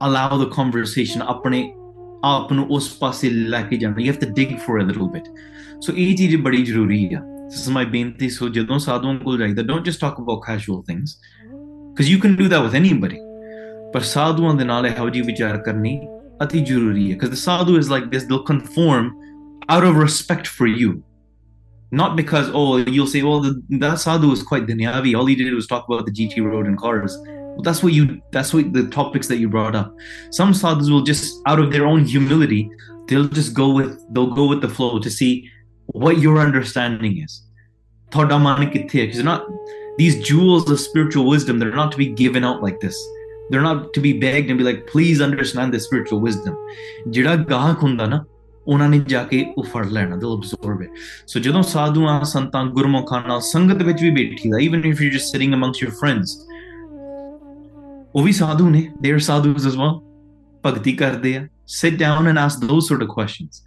allow the conversation ਆਪਣੇ ਆਪ ਨੂੰ ਉਸ ਪਾਸੇ ਲੈ ਕੇ ਜਾਣਾ you have to dig for a little bit so ਇਹ ਚੀਜ਼ ਬੜੀ ਜ਼ਰੂਰੀ ਆ this is my ਬੇਨਤੀ ਸੋ ਜਦੋਂ ਸਾਧੂਆਂ ਕੋਲ ਜਾਈਦਾ don't just talk about casual things because you can do that with anybody ਪਰ ਸਾਧੂਆਂ ਦੇ ਨਾਲ ਇਹੋ ਜਿਹੀ ਵਿਚਾਰ ਕਰਨੀ ਅਤੀ ਜ਼ਰੂਰੀ ਹੈ because the sadhu is like this they'll conform out of respect for you not because oh you'll say well the, that sadhu was quite dunyavi all he did was talk about the gt road and cars well, that's what you that's what the topics that you brought up some sadhus will just out of their own humility they'll just go with they'll go with the flow to see what your understanding is ਤੁਹਾਡਾ ਮਨ ਕਿੱਥੇ ਹੈ because not These jewels of spiritual wisdom, they're not to be given out like this. They're not to be begged and be like, please understand this spiritual wisdom. ਜਿਹੜਾ ਗਾਹਕ ਹੁੰਦਾ ਨਾ ਉਹਨਾਂ ਨੇ ਜਾ ਕੇ ਉਹ ਫੜ ਲੈਣਾ ਦੇ ਅਬਜ਼ਰਵ ਇਟ ਸੋ ਜਦੋਂ ਸਾਧੂਆਂ ਸੰਤਾਂ ਗੁਰਮੁਖਾਂ ਨਾਲ ਸੰਗਤ ਵਿੱਚ ਵੀ ਬੈਠੀਦਾ even if you just sitting amongst your friends ਉਹ ਵੀ ਸਾਧੂ ਨੇ they are sadhus as well ਭਗਤੀ ਕਰਦੇ ਆ sit down and ask those sort of questions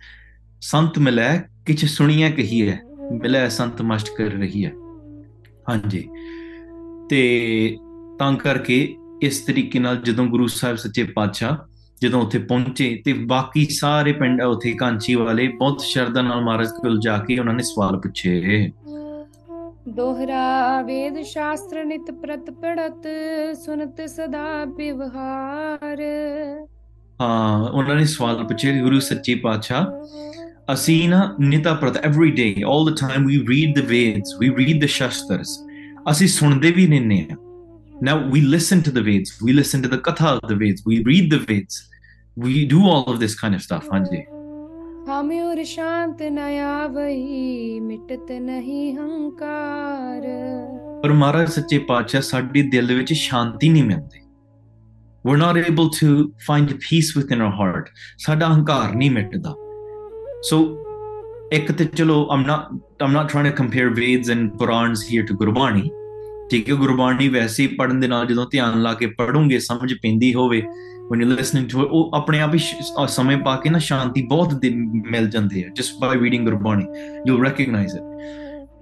ਸੰਤ ਮਿਲੇ ਕਿਛ ਸੁਣੀਐ ਕਹੀਐ ਮਿਲੇ ਸੰਤ ਮਸ਼ਟ ਕਰ ਰਹੀ ਹੈ ਹਾਂਜੀ। ਤੇ ਤਾਂ ਕਰਕੇ ਇਸ ਤਰੀਕੇ ਨਾਲ ਜਦੋਂ ਗੁਰੂ ਸਾਹਿਬ ਸੱਚੇ ਪਾਤਸ਼ਾਹ ਜਦੋਂ ਉੱਥੇ ਪਹੁੰਚੇ ਤੇ ਬਾਕੀ ਸਾਰੇ ਪਿੰਡ ਉੱਥੇ ਕਾਂਚੀ ਵਾਲੇ ਬਹੁਤ ਸ਼ਰਧਾ ਨਾਲ ਮਹਾਰਾਜ ਕੋਲ ਜਾ ਕੇ ਉਹਨਾਂ ਨੇ ਸਵਾਲ ਪੁੱਛੇ। ਦੋਹਰਾ ਵੇਦ ਸ਼ਾਸਤਰ ਨਿਤ ਪ੍ਰਤ ਪੜਤ ਸੁਨਤ ਸਦਾ ਵਿਵਹਾਰ। ਹਾਂ ਉਹਨਾਂ ਨੇ ਸਵਾਲ ਪੁੱਛੇ ਗੁਰੂ ਸੱਚੇ ਪਾਤਸ਼ਾਹ। ਅਸੀਂ ਨਾ ਨਿਤਾ ਪ੍ਰਤ every day 올 the time we read the Vedas we read ਦ ਸ਼ਸਤਰਸ ਅਸੀਂ ਸੁਣਦੇ ਵੀ ਨਿੰਨੇ ਆ Now we listen to the Veds, we listen to the Katha of the Veds, we read the Veds, we do all of this kind of stuff, Hanji. हम और शांत नया वही मिटत नहीं हंकार ਪਰ ਮਹਾਰਾਜ ਸੱਚੇ ਪਾਤਸ਼ਾਹ ਸਾਡੇ ਦਿਲ ਵਿੱਚ ਸ਼ਾਂਤੀ ਨਹੀਂ ਮਿਲਦੀ we're not able to find peace within our heart ਸਾਡਾ ਹੰਕਾਰ ਨਹੀਂ ਮਿਟਦਾ so ਇੱਕ ਤੇ ਚਲੋ i'm not i'm not trying to compare veds and purans here to gurbani ਠੀਕ ਹੈ ਗੁਰਬਾਣੀ ਵੈਸੇ ਹੀ ਪੜਨ ਦੇ ਨਾਲ ਜਦੋਂ ਧਿਆਨ ਲਾ ਕੇ ਪੜੋਗੇ ਸਮਝ ਪੈਂਦੀ ਹੋਵੇ when you're listening to it ਉਹ ਆਪਣੇ ਆਪ ਹੀ ਸਮੇਂ ਪਾ ਕੇ ਨਾ ਸ਼ਾਂਤੀ ਬਹੁਤ ਮਿਲ ਜਾਂਦੀ ਹੈ just by reading Gurbani you'll recognize it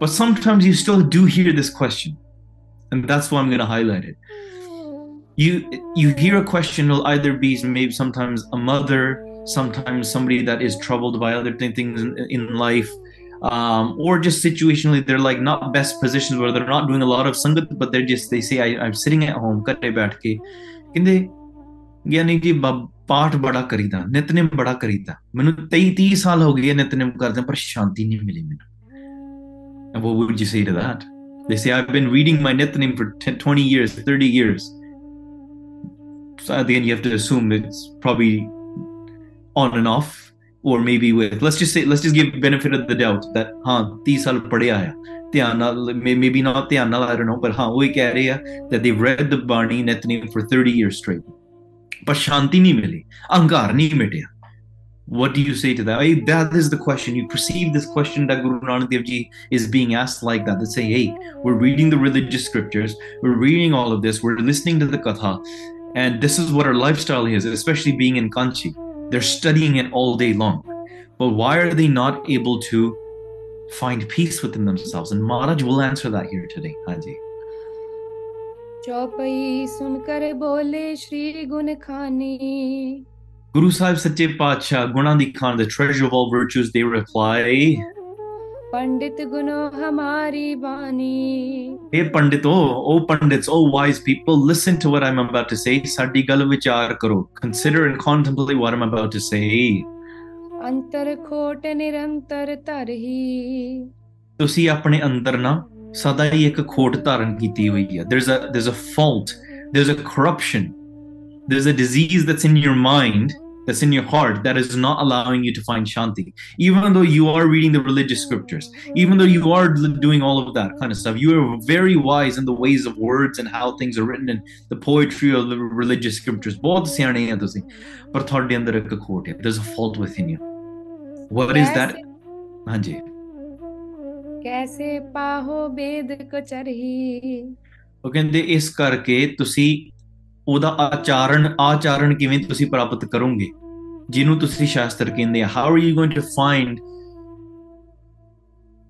but sometimes you still do hear this question and that's why I'm going to highlight it you you hear a question will either be maybe sometimes a mother sometimes somebody that is troubled by other things in, in life um, or just situationally they're like not best positions where they're not doing a lot of sangat but they're just they say I, am sitting at home ਘਰੇ ਬੈਠ ਕੇ ਕਹਿੰਦੇ ਗਿਆਨੀ ਜੀ ਪਾਠ ਬੜਾ ਕਰੀਦਾ ਨਿਤਨੇਮ ਬੜਾ ਕਰੀਦਾ ਮੈਨੂੰ 30 ਸਾਲ ਹੋ ਗਏ ਨਿਤਨੇਮ ਕਰਦੇ ਪਰ ਸ਼ਾਂਤੀ ਨਹੀਂ ਮਿਲੀ ਮੈਨੂੰ and what would you say to that? They say i've been reading my nitnem for 10, 20 years 30 years. So at the end you have to assume it's probably on and off or maybe with let's just say let's just give benefit of the doubt that huh 30 saal padhya maybe not the ਨਾਲ I don't know but ਹਾਂ ਉਹ ਹੀ that they've read the Barney Nethany for 30 years straight but shanti ਨਹੀਂ ਮਿਲੀ ਅਹੰਕਾਰ ਨਹੀਂ ਮਿਟਿਆ what do you say to that? That is the question. You perceive this question that Guru Nanak Dev Ji is being asked like that. They say, hey, we're reading the religious scriptures, we're reading all of this, we're listening to the Katha, and this is what our lifestyle is, especially being in Kanchi. They're studying it all day long. But why are they not able to find peace within themselves? And Maharaj will answer that here today. Hanji. Chaupai सुनकर बोले श्री गुण खानी Guru Sahib Sache Pacha, Gunandi Khan, the treasure of all virtues, they reply, पंडित गुनो हमारी बानी Hey Pandit, oh, oh Pandits, oh wise people, listen to what I'm about to say. Sadi gal vichar karo. Consider and contemplate what I'm about to say. अंतर खोट निरंतर तरही ਤੁਸੀਂ ਆਪਣੇ ਅੰਦਰ ਨਾ ਸਦਾ ਹੀ ਇੱਕ ਖੋਟ ਧਾਰਨ ਕੀਤੀ ਹੋਈ ਹੈ there's a there's a fault there's a corruption there's a disease that's in your mind that's in your heart that is not allowing you to find shanti. Even though you are reading the religious scriptures even though you are doing all of that kind of stuff you are very wise in the ways of words and how things are written and the poetry of the religious scriptures. There's a fault within you. What is that? ਹਾਂਜੀ ਕੈਸੇ ਪਾਹੋ ਬੇਦ ਉਹ ਕਹਿੰਦੇ ਇਸ ਕਰਕੇ ਤੁਸੀਂ ਉਹਦਾ ਆਚਾਰਨ ਆਚਾਰਨ ਕਿਵੇਂ ਤੁਸੀਂ ਪ੍ਰਾਪਤ ਕਰੋਗੇ ਜਿਹਨੂੰ ਤੁਸੀਂ ਸ਼ਾਸਤਰ ਕਹਿੰਦੇ ਆ how are you going to find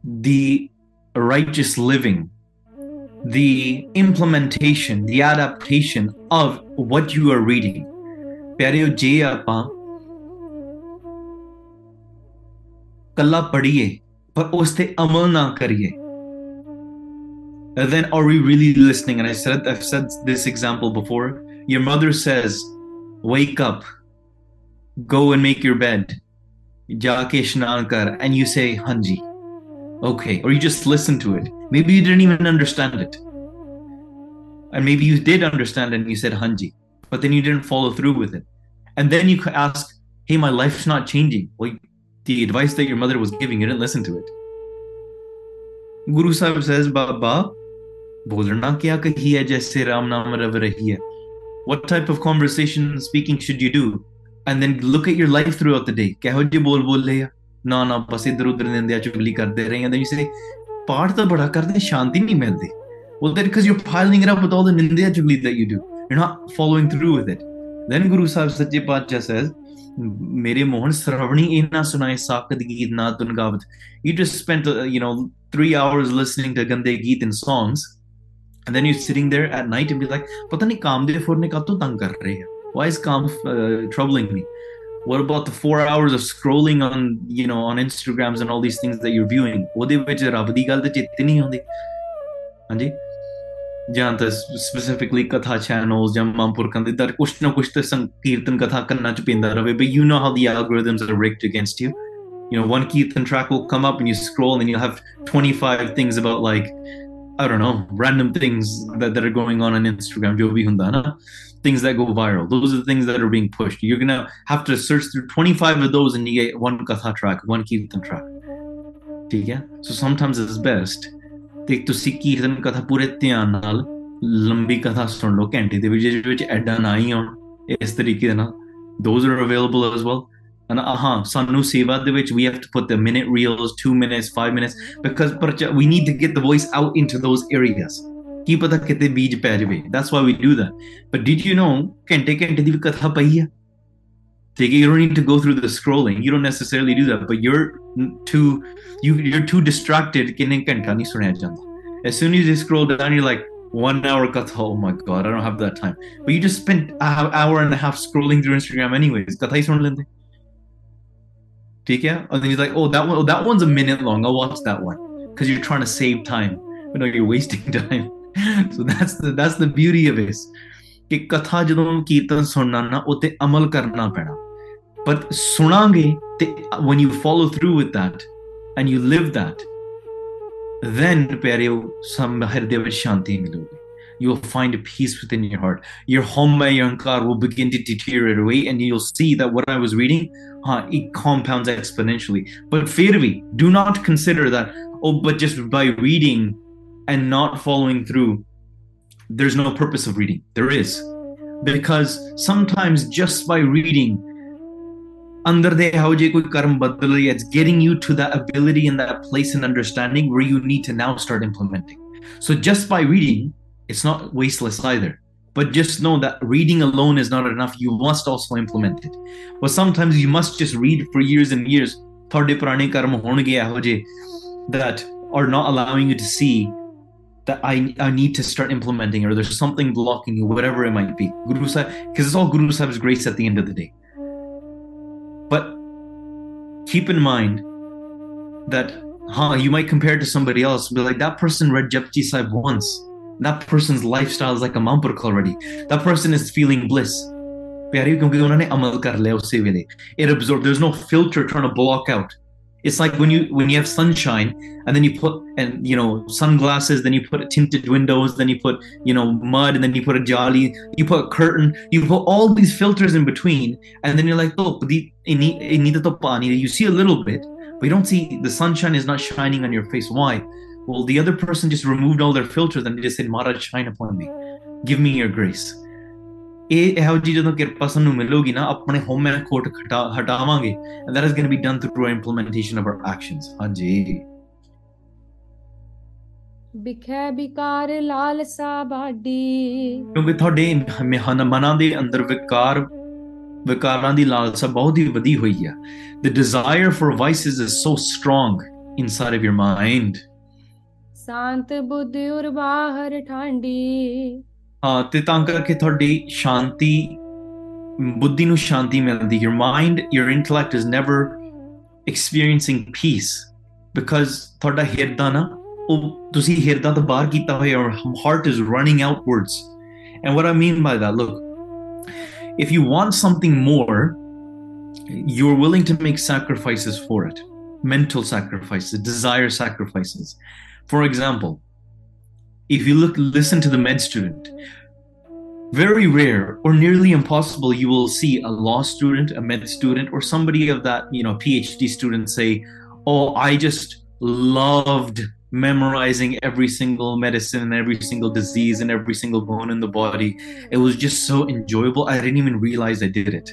the righteous living the implementation the adaptation of what you are reading ਪਿਆਰਿਓ ਜੇ ਆਪਾਂ ਕੱਲਾ ਪੜ੍ਹੀਏ ਪਰ ਉਸ ਤੇ ਅਮਲ ਨਾ ਕਰੀਏ then are we really listening and i said i've said this example before your mother says wake up. Go and make your bed. Jaake ishnan kar and you say hanji. Okay or you just listen to it. Maybe you didn't even understand it. And maybe you did understand and you said hanji but then you didn't follow through with it. And then you ask hey my life's not changing. Well the advice that your mother was giving you didn't listen to it. Guru Sahib says, Baba, bolna kya kahi hai jaise Ram naam rav rahi hai What type of conversation and speaking should you do? And then look at your life throughout the day. Keho je bol bol liya? Na na bas idhar udhar nindya chugli karde rahe and then you say, ਪਾਠ ਤਾਂ ਬੜਾ ਕਰਦੇ ਸ਼ਾਂਤੀ ਨਹੀਂ ਮਿਲਦੀ well that because you're piling it up with all the nindya chugli that you do you're not following through with it then guru sahib sache paatshah says ਮੇਰੇ ਮੋਹਨ ਸਰਵਣੀ ਇਹਨਾਂ ਸੁਣਾਏ ਸਾਖਤ ਗੀਤ ਨਾ ਤੁਨ ਗਾਵਤ you just spent uh, you know 3 hours listening to gande geet and songs and then you're sitting there at night and be like pata nahi kamdev for ne kab to kar rahe hain why is kaam uh, troubling me? What about the four hours of scrolling on you know on instagrams and all these things that you're viewing? ਉਹਦੇ ਵਿੱਚ ਰੱਬ ਦੀ ਗੱਲ ਤੇ ਚੇਤੇ ਨਹੀਂ ਆਉਂਦੀ ਹਾਂਜੀ ਜਾਂ ਤਾਂ ਸਪੈਸੀਫਿਕਲੀ ਕਥਾ ਚੈਨਲਸ ਜਾਂ ਮਮਪੁਰਕਾਂ ਦੇ ਦਰ ਕੁਛ ਨਾ ਕੁਛ ਤੇ ਸੰਕੀਰਤਨ ਕਥਾ ਕੰਨਾਂ ਚ ਪੈਂਦਾ ਰਵੇ but you know how the algorithms you. Know one keertan track will come up and you scroll and you'll have 25 things about like I don't know, random things that, that are going on on Instagram, jo bhi hunda na, things that go viral. Those are the things that are being pushed. You're going to have to search through 25 of those and you get one katha track, one kirtan track. Okay? So sometimes it's best ਤੇ ਤੁਸੀਂ ਕੀਰਤਨ ਕਥਾ ਪੂਰੇ ਧਿਆਨ ਨਾਲ ਲੰਬੀ ਕਥਾ ਸੁਣ ਲਓ ਘੰਟੇ ਦੇ ਵਿੱਚ ਜਿਹਦੇ ਵਿੱਚ ਐਡਾਂ ਨਾ ਹੀ ਆਉਣ ਇਸ ਤਰੀਕੇ ਨਾਲ those are available as well and uh-huh sanu sevadevich we have to put the minute reels two minutes five minutes because we need to get the voice out into those areas. That's why we do that. But did you know you don't need to go through the scrolling. You don't necessarily do that but you're too you, you're too distracted. As soon as you scroll down you're like one hour katha. Oh my god i don't have that time. But you just spent an hour and a half scrolling through instagram anyways. katha hi yeah? And then he's like, oh, that one, oh, that one's a minute long. I'll watch that one because you're trying to save time. But no, you're wasting time. [laughs] [laughs] so that's the that's the beauty of this. ਕਿ ਕਥਾ ਜਦੋਂ ਕੀਰਤਨ ਸੁਣਨਾ ਨਾ ਉਤੇ ਅਮਲ ਕਰਨਾ ਪੈਣਾ ਪਰ ਸੁਣਾਂਗੇ ਤੇ when you follow through with that and you live that then ਪਿਆਰਿਓ ਸਮ ਹਿਰਦੇ ਵਿੱਚ ਸ਼ਾਂਤੀ ਮਿਲੂਗੀ you'll find a peace within your heart. Your your car will begin to deteriorate away, and you'll see that what I was reading, huh, it compounds exponentially. But Firvi, do not consider that, oh, but just by reading and not following through, there's no purpose of reading. There is. Because sometimes just by reading, under the it's getting you to that ability and that place and understanding where you need to now start implementing. So just by reading, it's not wasteless either. But just know that reading alone is not enough. You must also implement it. But sometimes you must just read for years and years. that are not allowing you to see that I, I need to start implementing or there's something blocking you, whatever it might be. Guru Sahib, because it's all Guru Sahib's grace at the end of the day. But keep in mind that huh, you might compare it to somebody else, be like, that person read Japji Sahib once that person's lifestyle is like a mampurk already. That person is feeling bliss. It absorbs. There's no filter trying to block out. It's like when you when you have sunshine and then you put and you know sunglasses, then you put tinted windows, then you put you know mud, and then you put a jolly, you put a curtain, you put all these filters in between, and then you're like, oh, you see a little bit, but you don't see the sunshine is not shining on your face. Why? Well, the other person just removed all their filters and they just said, Maharaj, shine upon me. Give me your grace. ਇਹ ਇਹੋ ਜੀ ਜਦੋਂ ਕਿਰਪਾ ਸਾਨੂੰ ਮਿਲੂਗੀ ਨਾ ਆਪਣੇ ਹਉਮੈ ਕੋਟ ਹਟਾਵਾਂਗੇ and that is going to be done through implementation of our actions ਹਾਂਜੀ ਵਿਖੇ ਵਿਕਾਰ ਲਾਲਸਾ ਬਾਡੀ ਕਿਉਂਕਿ ਤੁਹਾਡੇ ਮਨਾਂ ਦੇ ਅੰਦਰ ਵਿਕਾਰ ਵਿਕਾਰਾਂ ਦੀ ਲਾਲਸਾ ਬਹੁਤ ਹੀ ਵਧੀ ਹੋਈ ਆ the desire for vices is so strong inside of your mind ਸ਼ਾਂਤ ਬੁੱਧ ਉਰ ਬਾਹਰ ਠਾਂਡੀ ਹਾਂ ਤੇ ਤਾਂ ਕਰਕੇ ਤੁਹਾਡੀ ਸ਼ਾਂਤੀ ਬੁੱਧੀ ਨੂੰ ਸ਼ਾਂਤੀ ਮਿਲਦੀ your mind your intellect is never experiencing peace because ਤੁਹਾਡਾ ਹਿਰਦਾ ਨਾ ਉਹ ਤੁਸੀਂ ਹਿਰਦਾ ਤੋਂ ਬਾਹਰ ਕੀਤਾ ਹੋਇਆ your heart is running outwards and what i mean by that look if you want something more you're willing to make sacrifices for it mental sacrifices desire sacrifices for example, if you look listen to the med student, very rare or nearly impossible you will see a law student, a med student, or somebody of that, you know, PhD student say, "Oh, I just loved memorizing every single medicine and every single disease and every single bone in the body. It was just so enjoyable. I didn't even realize I did it."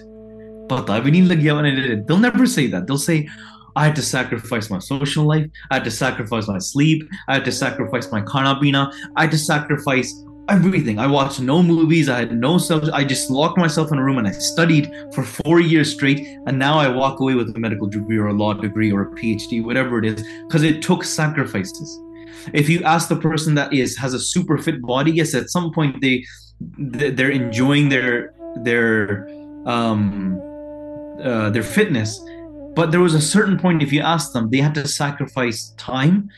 But I did it. They'll never say that. They'll say, I had to sacrifice my social life. I had to sacrifice my sleep. I had to sacrifice my kanabina. I had to sacrifice everything. I watched no movies. I had no stuff. I just locked myself in a room and I studied for four years straight. And now I walk away with a medical degree or a law degree or a PhD, whatever it is, because it took sacrifices. If you ask the person that is has a super fit body, yes, at some point they they're enjoying their their um uh, their fitness but there was a certain point, if you ask them, they had to sacrifice time,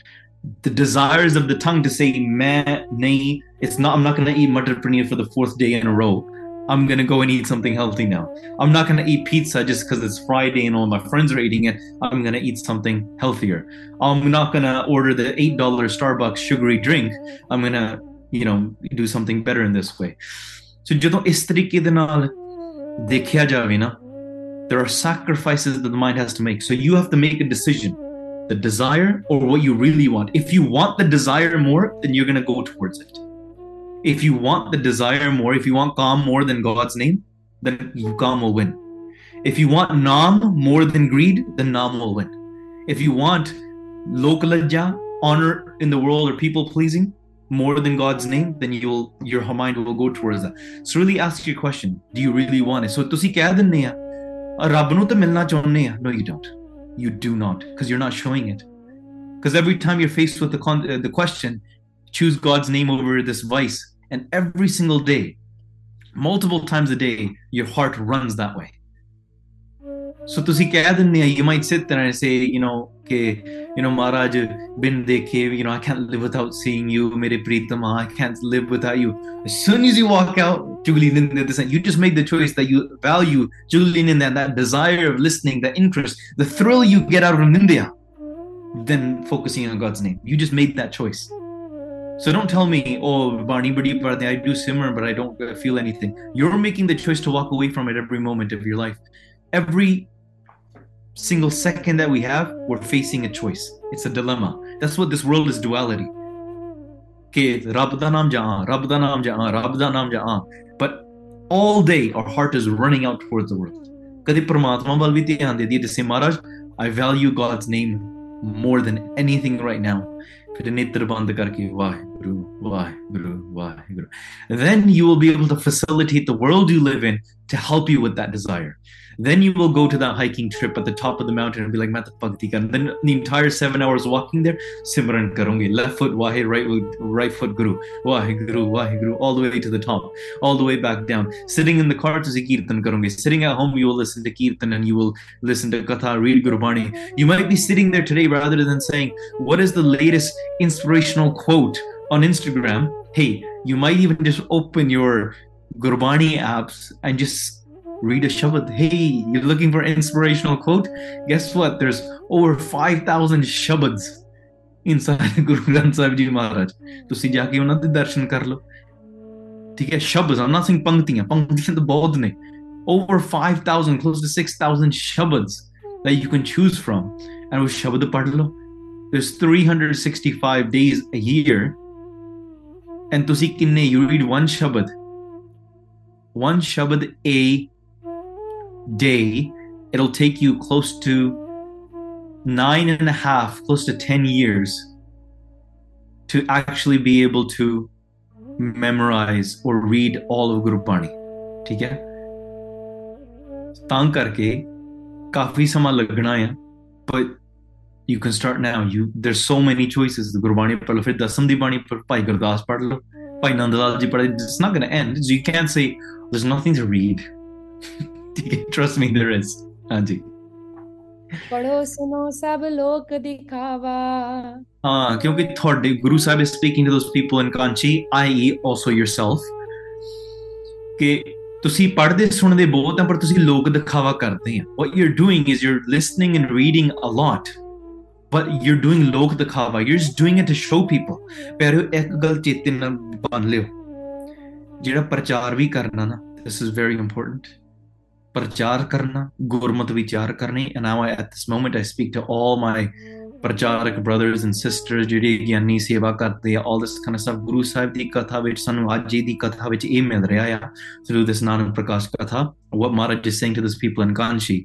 the desires of the tongue to say meh, nay, it's not I'm not gonna eat mutton paneer for the fourth day in a row. I'm gonna go and eat something healthy now. I'm not gonna eat pizza just because it's Friday and all my friends are eating it. I'm gonna eat something healthier. I'm not gonna order the eight dollar Starbucks sugary drink. I'm gonna, you know, do something better in this way. So ਜਦੋਂ ਇਸ ਤਰੀਕੇ ਦੇ ਨਾਲ ਦੇਖਿਆ ਜਾਵੇ ਨਾ there are sacrifices that the mind has to make. So you have to make a decision the desire or what you really want. If you want the desire more, then you're going to go towards it. If you want the desire more, if you want kaam more than God's name, then kaam will win. If you want Nam more than greed, then Nam will win. If you want Lokalajja, honor in the world or people pleasing more than God's name, then you'll your mind will go towards that. So really ask your question, do you really want it? So ਤੁਸੀਂ ਕਹਿ ਦਿੰਨੇ ਰੱਬ ਨੂੰ ਤਾਂ ਮਿਲਣਾ ਚਾਹੁੰਦੇ ਆ no you don't you do not because you're not showing it because every time you're faced with the con- uh, the question choose god's name over this vice and every single day multiple times a day your heart runs that way so ਤੁਸੀਂ ਕਹਿ ਦਿੰਦੇ ਆ you might sit there and say you know ਕਿ you know Maharaj bin dekhe you know I can't live without seeing you mere pritama I can't live without you as soon as you walk out you just made the choice that you value juggling in that, that desire of listening that interest the thrill you get out of India than focusing on God's name you just made that choice so don't tell me, oh, Barney Parde, I do simmer, but I don't feel anything. You're making the choice to walk away from it every moment of your life. Every single second that we have, we're facing a choice. It's a dilemma. That's what this world is duality. Okay, Rab da naam ja'an, Rab da naam ja'an, Rab da naam ja'an. But all day, our heart is running out towards the world. ਕਦੇ ਪ੍ਰਮਾਤਮਾ ਵੱਲ ਵੀ ਧਿਆਨ ਦੇ ਦਈਏ ਜਿਵੇਂ ਮਹਾਰਾਜ I value God's name more than anything right now. ਫਿਰ ਨੇਤਰ ਬੰਦ ਕਰਕੇ Waheguru Waheguru Waheguru then you will be able to facilitate the world you live in to help you with that desire then you will go to that hiking trip at the top of the mountain and be like, Mata Bhakti Then the entire seven hours walking there, Simran Karungi. Left foot Wahi, right, right foot Guru. Wahi Guru, Wahi Guru, all the way to the top, all the way back down. Sitting in the car to Kirtan Karungi. Sitting at home, you will listen to Kirtan and you will listen to Katha, read Guru Bani. You might be sitting there today rather than saying, What is the latest inspirational quote on Instagram? Hey, you might even just open your Gurbani apps and just read a Shabad. Hey, you're looking for inspirational quote? Guess what? There's over 5,000 Shabads inside [laughs] Guru Granth Sahib Ji Maharaj. ਤੁਸੀਂ ਜਾ ਕੇ ਉਹਨਾਂ ਦੇ ਦਰਸ਼ਨ ਕਰ ਲਓ ਠੀਕ ਹੈ I'm not saying ਪੰਕਤੀਆਂ ਪੰਕਤੀਆਂ ਤਾਂ ਬਹੁਤ ਨੇ over 5000 close to 6000 shabads that you can choose from and with Shabad padh lo there's 365 days a year and tusi kinne you read one shabad one shabad a day, it'll take you close to nine and a half, close to 10 years to actually be able to memorize or read all of Gurbani. But you can start now. You there's so many choices. gurubani The Gurbani Bani It's not gonna end. So you can't say there's nothing to read. ठीक है trust me there is हाँ जी ਪੜੋ ਸੁਨੋ ਸਭ ਲੋਕ ਦਿਖਾਵਾ। ਹਾਂ ਕਿਉਂਕਿ ਤੁਹਾਡੇ Guru Sahib is speaking to those people in Kanchi I also yourself ਕਿ ਤੁਸੀਂ ਪੜ੍ਹਦੇ ਸੁਣਦੇ ਬਹੁਤ ਆ ਪਰ ਤੁਸੀਂ ਲੋਕ ਦਿਖਾਵਾ ਕਰਦੇ ਆ। What you are doing is you are listening and reading a lot but you are doing ਲੋਕ ਦਿਖਾਵਾ। You are just doing it to show people ਪਰ ਇੱਕ ਗੱਲ ਚੇਤੇ ਨਾਲ ਬੰਨ ਲਿਓ। ਜਿਹੜਾ ਪ੍ਰਚਾਰ ਵੀ ਕਰਨਾ ਨਾ ਦਿਸ ਇਜ਼ ਵੈਰੀ ਇੰਪੋਰਟੈਂਟ ਪ੍ਰਚਾਰ ਕਰਨਾ ਗੁਰਮਤ ਵਿਚਾਰ ਕਰਨੀ and now I, at this moment I speak to all my ਪ੍ਰਚਾਰਕ brothers and sisters ਜਿਹੜੇ ਗਿਆਨੀ ਸੇਵਾ ਕਰਦੇ ਆ all this kind of stuff Guru Sahib ਦੀ ਕਥਾ ਵਿੱਚ ਸਾਨੂੰ ਅੱਜ ਦੀ ਕਥਾ ਵਿੱਚ ਇਹ ਮਿਲ ਰਿਹਾ ਆ through this ਨਾਨਕ ਪ੍ਰਕਾਸ਼ ਕਥਾ what Maharaj is saying to those people in Kanchi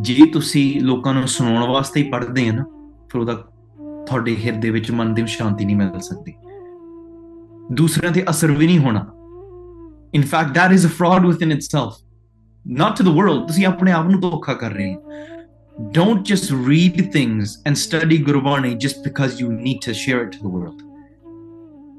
ਜੇ ਤੁਸੀਂ ਲੋਕਾਂ ਨੂੰ ਸੁਣਾਉਣ ਵਾਸਤੇ ਹੀ ਪੜ੍ਹਦੇ ਆ ਨਾ ਫਿਰ ਉਹਦਾ ਤੁਹਾਡੇ ਹਿਰਦੇ ਵਿੱਚ ਮਨ ਦੀ ਸ਼ਾਂਤੀ ਨਹੀਂ ਮਿਲ ਸਕਦੀ ਦੂਸਰਿਆਂ ਤੇ ਅਸਰ ਵੀ ਨਹੀਂ ਹੋਣਾ in fact that is a fraud within itself not to the world ਤੁਸੀਂ ਆਪਣੇ ਆਪ ਨੂੰ ਧੋਖਾ ਕਰ ਰਹੇ ਹੋ don't just read things and study Gurbani just because you need to share it to the world.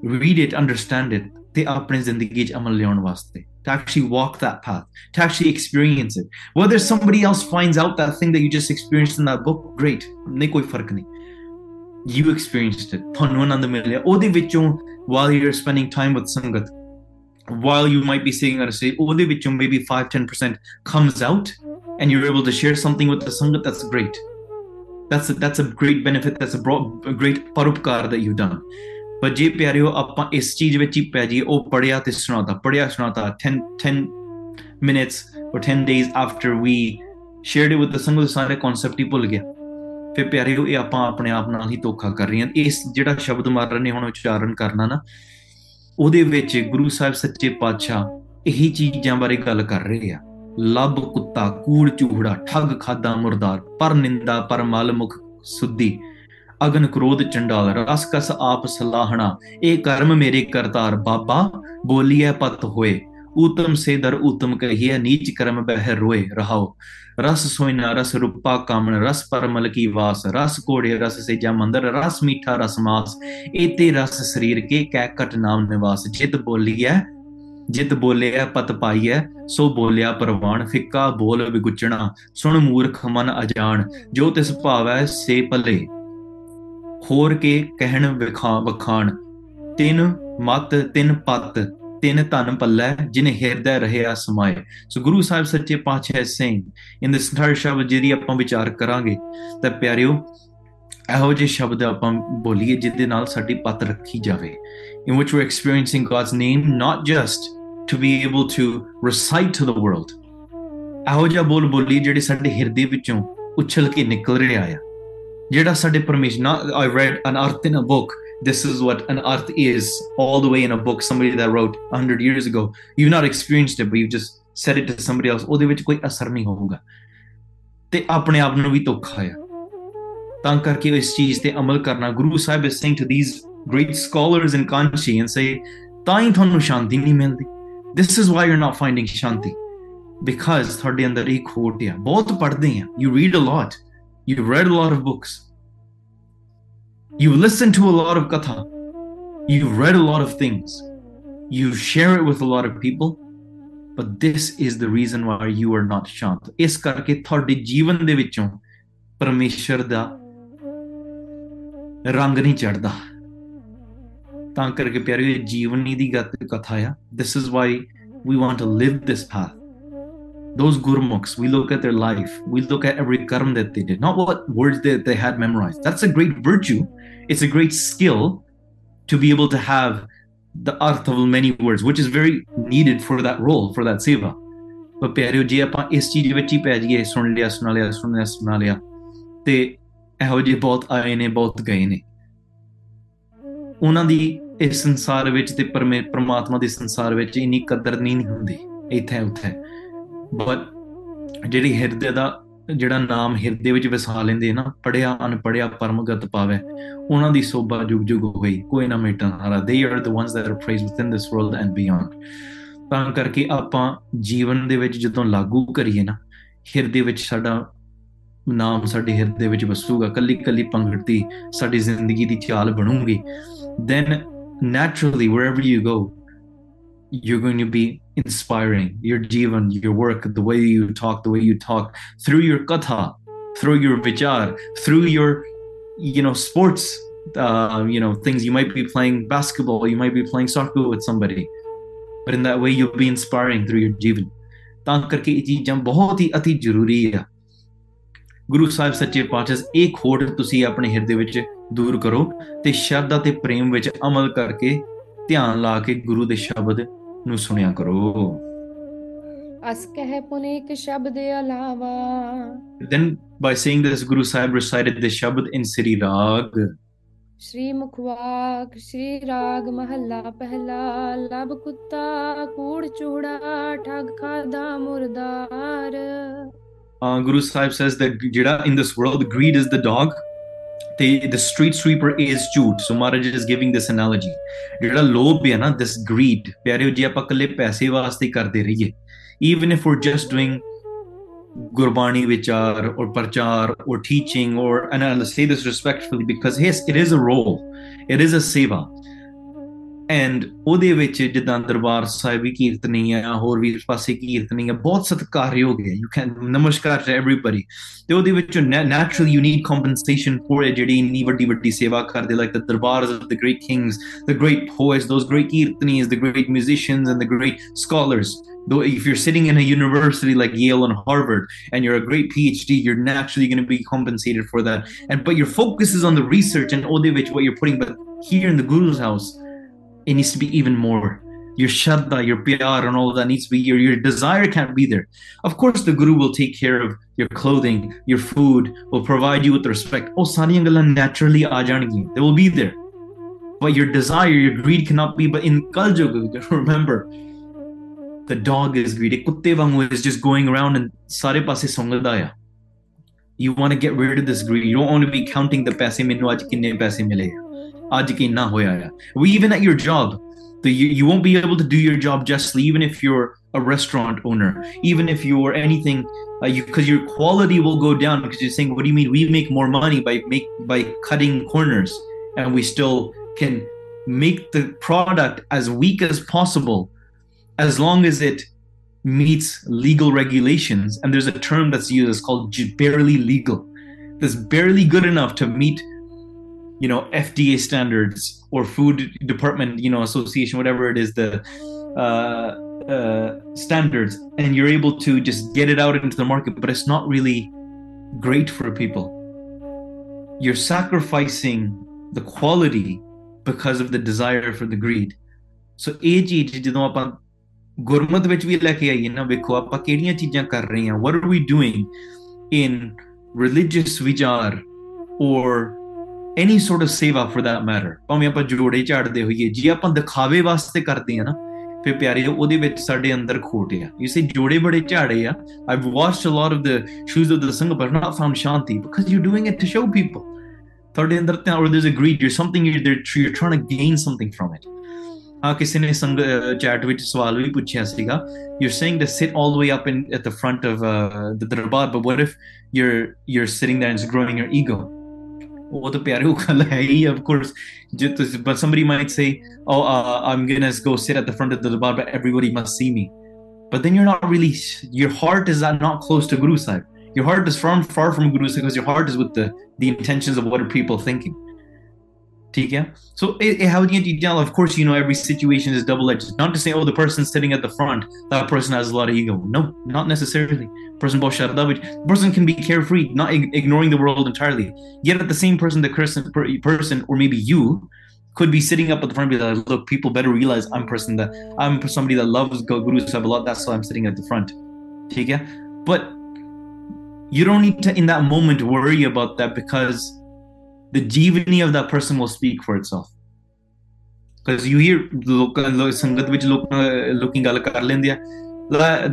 Read it, understand it, ਤੇ ਆਪਣੀ ਜ਼ਿੰਦਗੀ 'ਚ ਅਮਲ ਲਿਆਉਣ ਵਾਸਤੇ to actually walk that path, to actually experience it. Whether somebody else finds out that thing that you just experienced in that book, great. ਨਹੀਂ ਕੋਈ ਫਰਕ ਨਹੀਂ. you experienced it ਤੁਹਾਨੂੰ ਆਨੰਦ ਮਿਲਿਆ ਉਹਦੇ ਵਿੱਚੋਂ while you're spending time with ਸੰਗਤ While you might be sitting at a stage ਉਹਦੇ ਵਿੱਚੋਂ maybe 5 10% comes out and you're able to share something with the sangat that's great that's a, that's a great benefit that's a, broad, a great parupkar that you've done ਪਰ ਜੇ ਪਿਆਰਿਓ ਆਪਾਂ ਇਸ ਚੀਜ਼ ਵਿੱਚ ਹੀ ਪੈ ਜਾਈਏ ਉਹ ਪੜਿਆ ਤੇ ਸੁਣਾਤਾ ਪੜਿਆ ਸੁਣਾਤਾ 10 10 minutes or 10 days after we shared it with the ਸੰਗਤ ਸਾਰੇ ਕਨਸੈਪਟ ਹੀ ਭੁੱਲ ਗਿਆ ਫਿਰ ਪਿਆਰਿਓ ਇਹ ਆਪਾਂ ਆਪਣੇ ਆਪ ਨਾਲ ਹੀ ਧੋਖਾ ਕਰ ਰਹੇ ਹਾਂ ਇਸ ਜਿਹੜਾ ਸ਼ਬਦ ਮਾਰਨ ਨੇ ਹੁਣ ਉਚਾਰਨ ਕਰਨਾ ਨਾ ਉਹਦੇ ਵਿੱਚ ਗੁਰੂ ਸਾਹਿਬ ਸੱਚੇ ਪਾਤਸ਼ਾਹ ਇਹੀ ਚੀਜ਼ਾਂ ਬਾਰੇ ਗੱਲ ਕਰ ਰਹੇ ਆ। ਲੱਭ ਕੁੱਤਾ, ਕੂੜ ਚੂਹੜਾ ਠੱਗ, ਖਾਦਾ, ਮੁਰਦਾਰ, ਪਰ ਨਿੰਦਾ, ਪਰ ਮਲ, ਮੁਖ ਸੁੱਧੀ, ਅਗਨ ਕ੍ਰੋਧ, ਚੰਡਾਲ, ਰਸ, ਕਸ, ਆਪ ਸਲਾਹਣਾ, ਇਹ ਕਰਮ ਮੇਰੇ ਕਰਤਾਰ ਬਾਬਾ, ਬੋਲੀਐ ਪਤ ਹੋਏ। ਊਤਮ ਸੇ ਦਰ ਊਤਮ ਕਹੀਏ ਨੀਚ ਕਰਮ ਬਹਿ ਰੋਏ ਰਹਾਓ। ਰਸ ਸੋਇਨਾ ਰਸ ਰੂਪਾ ਕਾਮਣ, ਰਸ ਪਰਮਲ ਕੀ ਵਾਸ, ਰਸ ਕੋੜੇ ਰਸ ਸੇ ਜਾ ਮੰਦਰ, ਰਸ ਮੀਠਾ ਰਸ ਮਾਸ। ਏਤੇ ਰਸ ਸਰੀਰ ਕੇ ਕੈ ਕਟ ਨਾਮ ਨਿਵਾਸ। ਜਿਤ ਬੋਲੀਐ, ਜਿਤ ਬੋਲਿਆ ਪਤ ਪਾਈਐ, ਸੋ ਬੋਲਿਆ ਪਰਵਾਨ ਫਿੱਕਾ ਬੋਲ ਵਿਗੁਚਣਾ। ਸੁਣ ਮੂਰਖ ਮਨ ਅਜਾਣ, ਜੋ ਤਿਸ ਭਾਵੈ ਸੇ ਭਲੇ। ਹੋਰ ਕੇ ਕਹਿਣ ਵਿਖਾ ਵਖਾਣ। ਤਿਨ ਮਤ, ਤਿਨ ਪਤ ਤਿਨ ਧਨ ਪੱਲੇ ਜਿਨੇ ਹਿਰਦੈ ਰਹਿਆ ਸਮਾਏ। ਸੋ ਗੁਰੂ ਸਾਹਿਬ ਸੱਚੇ ਪਾਤਸ਼ਾਹ ਸੇਇੰਗ ਇਨ ਦਿਸ ਇੰਟਾਇਰ ਸ਼ਬਦ ਜਿਹੜੀ ਆਪਾਂ ਵਿਚਾਰ ਕਰਾਂਗੇ, ਤਾਂ ਪਿਆਰਿਓ, ਇਹੋ ਜਿਹੇ ਸ਼ਬਦ ਆਪਾਂ ਬੋਲੀਏ ਜਿਹਦੇ ਨਾਲ ਸਾਡੀ ਪਤ ਰੱਖੀ ਜਾਵੇ। In which we're experiencing God's name, not just to be able to recite to the world ਇਹੋ ਜਿਹਾ ਬੋਲ ਬੋਲੀ ਜਿਹੜੇ ਸਾਡੇ ਹਿਰਦੇ ਵਿੱਚੋਂ ਉਛਲ ਕੇ ਨਿਕਲ ਰਿਹਾ ਆ। ਜਿਹੜਾ ਸਾਡੇ ਪਰਮੇਸ਼ਰ, ਨਾ, I read an earth in a book this is what an earth is all the way in a book somebody that wrote 100 years ago you've not experienced it but you've just said it to somebody else ਉਹਦੇ ਵਿੱਚ ਕੋਈ ਅਸਰ ਨਹੀਂ ਹੋਊਗਾ ਤੇ ਆਪਣੇ ਆਪ ਨੂੰ ਵੀ ਧੋਖਾ ਆ ਤਾਂ ਕਰਕੇ ਇਸ ਚੀਜ਼ ਤੇ ਅਮਲ ਕਰਨਾ Guru Sahib is saying to these great scholars in Kanchi and say ਤਾਂ ਹੀ ਤੁਹਾਨੂੰ ਸ਼ਾਂਤੀ ਨਹੀਂ ਮਿਲਦੀ this is why you're not finding shanti because ਤੁਹਾਡੇ ਅੰਦਰ ਇੱਕ ਖੋਟ ਆ ਬਹੁਤ ਪੜ੍ਹਦੇ ਆ you read a lot you've read a lot of books you've listened to a lot of katha you've read a lot of things you share it with a lot of people but this is the reason why you are not shant ਇਸ ਕਰਕੇ ਤੁਹਾਡੇ ਜੀਵਨ ਦੇ ਵਿੱਚੋਂ ਪਰਮੇਸ਼ਰ ਦਾ ਰੰਗ ਨਹੀਂ ਚੜਦਾ ਤਾਂ ਕਰਕੇ ਪਿਆਰੇ ਜੀਵਨੀ ਦੀ ਕਥਾ ਆ this is why we want to live this path those gurmukhs we look at their life we look at every karma that they did not what words that they had memorized that's a great virtue it's a great skill to be able to have the arth of many words, which is very needed for that role, for that seva. ਪਰ ਪਿਆਰਿਓ ਜੇ ਆਪਾਂ ਇਸ ਚੀਜ਼ ਵਿੱਚ ਹੀ ਪੈ ਜਾਈਏ ਸੁਣ ਲਿਆ ਸੁਣਾ ਲਿਆ ਸੁਣ ਲਿਆ ਸੁਣਾ ਲਿਆ ਤੇ ਇਹੋ ਜਿਹੇ ਬਹੁਤ ਆਏ ਨੇ ਬਹੁਤ ਗਏ ਨੇ ਉਹਨਾਂ ਦੀ ਇਸ ਸੰਸਾਰ ਵਿੱਚ ਤੇ ਪਰਮਾਤਮਾ ਦੇ ਸੰਸਾਰ ਵਿੱਚ ਇੰਨੀ ਕਦਰ ਨਹੀਂ ਹੁੰਦੀ ਇੱਥੇ ਉੱਥੇ ਬਟ ਜਿਹੜੀ ਹਿਰਦੇ ਦਾ ਜਿਹੜਾ ਨਾਮ ਹਿਰਦੇ ਵਿੱਚ ਵਸਾ ਲੈਂਦੇ ਨਾ ਪੜਿਆ ਅਨਪੜਿਆ ਪਰਮਗਤ ਪਾਵੇ ਉਹਨਾਂ ਦੀ ਸੋਭਾ ਜੁਗ ਜੁਗ ਹੋਈ ਕੋਈ ਨਾ ਮਿਟਣ ਹਾਰਾ। They are the ones that are praised within this world and beyond ਤਾਂ ਕਰਕੇ ਆਪਾਂ ਜੀਵਨ ਦੇ ਵਿੱਚ ਜਦੋਂ ਲਾਗੂ ਕਰੀਏ ਨਾ, ਹਿਰਦੇ ਵਿੱਚ ਸਾਡਾ ਨਾਮ ਸਾਡੇ ਹਿਰਦੇ ਵਿੱਚ ਵਸੂਗਾ ਕੱਲੀ ਕੱਲੀ ਪੰਗਤੀ ਸਾਡੀ ਜ਼ਿੰਦਗੀ ਦੀ ਚਾਲ ਬਣੂਗੀ। Then naturally, wherever you go, you're going to be inspiring your jivan your work the way you talk the way you talk through your katha through your vichar through your you know sports uh, you know things you might be playing basketball you might be playing soccer with somebody but in that way you'll be inspiring through your jivan ਤਾਂ ਕਰਕੇ ਇਹ ਚੀਜ਼ਾਂ ਬਹੁਤ ਹੀ ਅਤੀ ਜ਼ਰੂਰੀ ਆ ਗੁਰੂ ਸਾਹਿਬ ਸੱਚੇ ਪਾਤਸ਼ਾਹ ਇਹ ਖੋੜ ਤੁਸੀਂ ਆਪਣੇ ਹਿਰਦੇ ਵਿੱਚ ਦੂਰ ਕਰੋ ਤੇ ਸ਼ਰਧਾ ਤੇ ਪ੍ਰੇਮ ਵਿੱਚ ਅਮਲ ਕਰਕੇ ਧਿਆਨ ਲਾ ਕੇ ਗੁਰੂ ਦੇ ਸ਼ਬਦ ਨੂੰ ਸੁਣਿਆ ਕਰੋ ਅਸ ਕਹਿ ਪੁਨੇਕ ਸ਼ਬਦ ਅਲਾਵਾ then by saying this guru sahib recited this shabad in sri rag ਸ਼੍ਰੀ ਮੁਖਵਾਕ ਸ਼੍ਰੀ ਰਾਗ ਮਹੱਲਾ ਪਹਿਲਾ ਲਬ ਕੁੱਤਾ ਕੂੜ ਚੂੜਾ ਠੱਗ ਖਾਦਾ ਮੁਰਦਾਰ uh, Guru Sahib says that jira in this world, greed is the dog. The, the street sweeper is ਝੂਠ so Maharaj is giving this analogy ਜਿਹੜਾ ਲੋਭ ਹੈ ਨਾ this greed ਪਿਆਰਿਓ ਜੇ ਆਪਾਂ ਕੱਲੇ ਪੈਸੇ ਵਾਸਤੇ ਕਰਦੇ ਰਹੀਏ even if we're just doing Gurbani ਵਿਚਾਰ or ਪ੍ਰਚਾਰ or teaching or and I'll say this respectfully because yes it is a role it is a seva And ਉਹਦੇ ਵਿੱਚ ਜਿੱਦਾਂ ਦਰਬਾਰ ਸਾਹਿਬ ਵੀ ਕੀਰਤਨੀ ਆ ਹੋਰ ਵੀ ਪਾਸੇ ਕੀਰਤਨੀ ਆ ਬਹੁਤ ਸਤਿਕਾਰਯੋਗ ਹੈ ਯੂ ਕੈਨ ਨਮਸਕਾਰ ਟੂ ਐਵਰੀਬਾਡੀ ਤੇ ਉਹਦੇ ਵਿੱਚ naturally you need compensation for it ਜਿਹੜੀ ਇੰਨੀ ਵੱਡੀ ਵੱਡੀ ਸੇਵਾ ਕਰਦੇ like the darbars of the great kings the great poets those great kirtanis the great musicians and the great scholars though if you're sitting in a university like Yale and Harvard and you're a great PhD, you're naturally going to be compensated for that. And but your focus is on the research and Odevich, what you're putting. But here in the Guru's house, it needs to be even more. Your shraddha, your pyar, and all that needs to be your your desire can't be there. Of course, the Guru will take care of your clothing, your food, will provide you with respect. Oh, saniyangalan naturally aa jaangi. They will be there. But your desire, your greed cannot be. But in Kal [laughs] remember, the dog is greedy. Kutte vangu is just going around and sare paase songadaya. You want to get rid of this greed. You don't want to be counting the paise minu aaj kinne paise mile. Aaj kinna hoya ya. We even at your job, you, you won't be able to do your job justly, even if you're a restaurant owner, even if you're anything, because uh, you, your quality will go down because you're saying, what do you mean? We make more money by make by cutting corners, and we still can make the product as weak as possible as long as it meets legal regulations and there's a term that's used it's called barely legal that's barely good enough to meet you know FDA standards or food department you know association whatever it is the uh, uh, standards. And you're able to just get it out into the market but it's not really great for people. You're sacrificing the quality because of the desire for the greed. So ਇਹ ਚੀਜ਼ ਜਦੋਂ ਆਪਾਂ what are we doing in religious Vichar or any sort of ਸੇਵਾ for that matter ਭਾਵੇਂ ਆਪਾਂ ਜੋੜੇ ਝਾੜਦੇ ਹੋਈਏ ਜੇ ਆਪਾਂ ਦਿਖਾਵੇ ਵਾਸਤੇ ਕਰਦੇ ਆ ਨਾ ਫਿਰ ਪਿਆਰੇ ਉਹਦੇ ਵਿੱਚ ਸਾਡੇ ਅੰਦਰ ਖੋਟ ਆ ਯੂ ਸੇ ਜੋੜੇ ਬੜੇ ਝਾੜੇ ਆ I've watched a lot of the shoes of ਦ ਸੰਗ but not found shanti because you doing it to show people ਤੁਹਾਡੇ ਅੰਦਰ ਤਾਂ or there's a greed you're something you're, you're trying to gain something from it ਹਾਂ ਕਿਸੇ ਨੇ ਸੰਗ chat ਵਿੱਚ ਸਵਾਲ ਵੀ ਪੁੱਛਿਆ ਸੀਗਾ you're saying to sit all the way up in at the front of uh, the darbar but what if you're you're sitting there and it's growing वो तो प्यारे को कल of course but somebody might say oh uh, I'm gonna go sit at the front of the darbar but everybody must see me. But then you're not really your heart is not close to Guru Sahib. Your heart is far, far from Guru Sahib because your heart is with the the intentions of what are people thinking. ਠੀਕ ਹੈ ਸੋ ਇਹ ਇਹੋ ਜਿਹੀਆਂ ਚੀਜ਼ਾਂ of course you نو every situation is double edged not to say oh the person sitting at the front that person has a lot of ego no not necessarily person ਬਹੁਤ ਸ਼ਰਦਾ person can be carefree not ignoring the world entirely. Yet at the same person the person or maybe you could be sitting up at the front and be like look people better realize I'm person that I'm somebody that loves Guru Sahib a lot. That's why I'm sitting at the front. ਠੀਕ but you don't need to in that moment worry about that because the jivani of that person will speak for itself. Because you hear sangat which looking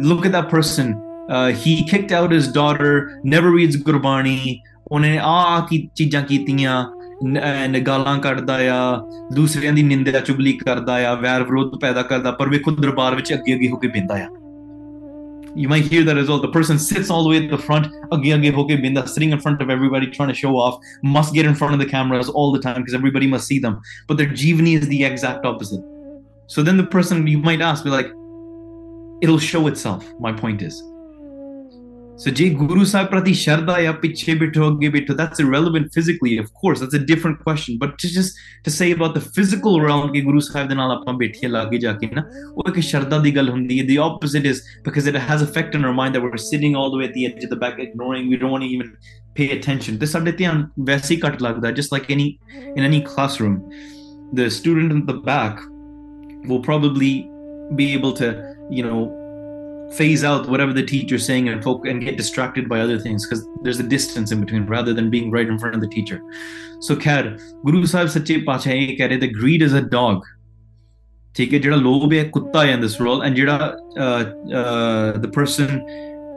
look at that person. Uh, he kicked out his daughter, never reads Gurbani, ਉਹਨੇ ਆ ਕੀ ਚੀਜ਼ਾਂ ਕੀਤੀਆਂ ਗਾਲਾਂ ਕੱਢਦਾ ਆ ਦੂਸਰਿਆਂ ਦੀ ਨਿੰਦਿਆ ਚੁਗਲੀ ਕਰਦਾ ਆ ਵੈਰ ਵਿਰੋਧ ਪੈਦਾ ਕਰਦਾ ਪਰ ਵੇਖੋ ਦਰਬਾਰ ਵਿੱਚ ਅੱਗੇ ਅੱਗੇ ਹੋ ਕੇ ਬਿੰਦਾ ਆ you might hear that as well. The person sits all the way at the front, sitting in front of everybody, trying to show off, must get in front of the cameras all the time because everybody must see them. But their jivani is the exact opposite. So then the person you might ask, be like, it'll show itself. My point is. So J Guru Sahib Prati Sharda ya piche bito that's irrelevant physically, of course, that's a different question. But to just to say about the physical realm ke Guru Sahib de naal ਆਪਾਂ ਬੈਠੀਏ ਲਾਗੇ ਜਾ ਕੇ ਨਾ ਉਹ ਇੱਕ ਸ਼ਰਧਾ ਦੀ ਗੱਲ ਹੁੰਦੀ the opposite is because it has effect on our mind that we're sitting all the way at the edge of the back ignoring we don't want to even pay attention ਤੇ ਸਾਡੇ ਧਿਆਨ ਵੈਸੇ ਹੀ ਘੱਟ ਲੱਗਦਾ just like any in any classroom the student in the back will probably be able to you know phase out whatever the teacher's saying and folk and get distracted by other things because there's a distance in between rather than being right in front of the teacher. So khair, Guru Sahib Sache Pachaye keh the greed is a dog. ਠੀਕ ਹੈ ਜਿਹੜਾ ਲੋਭ ਹੈ ਕੁੱਤਾ ਹੈ in this role and ਜਿਹੜਾ the person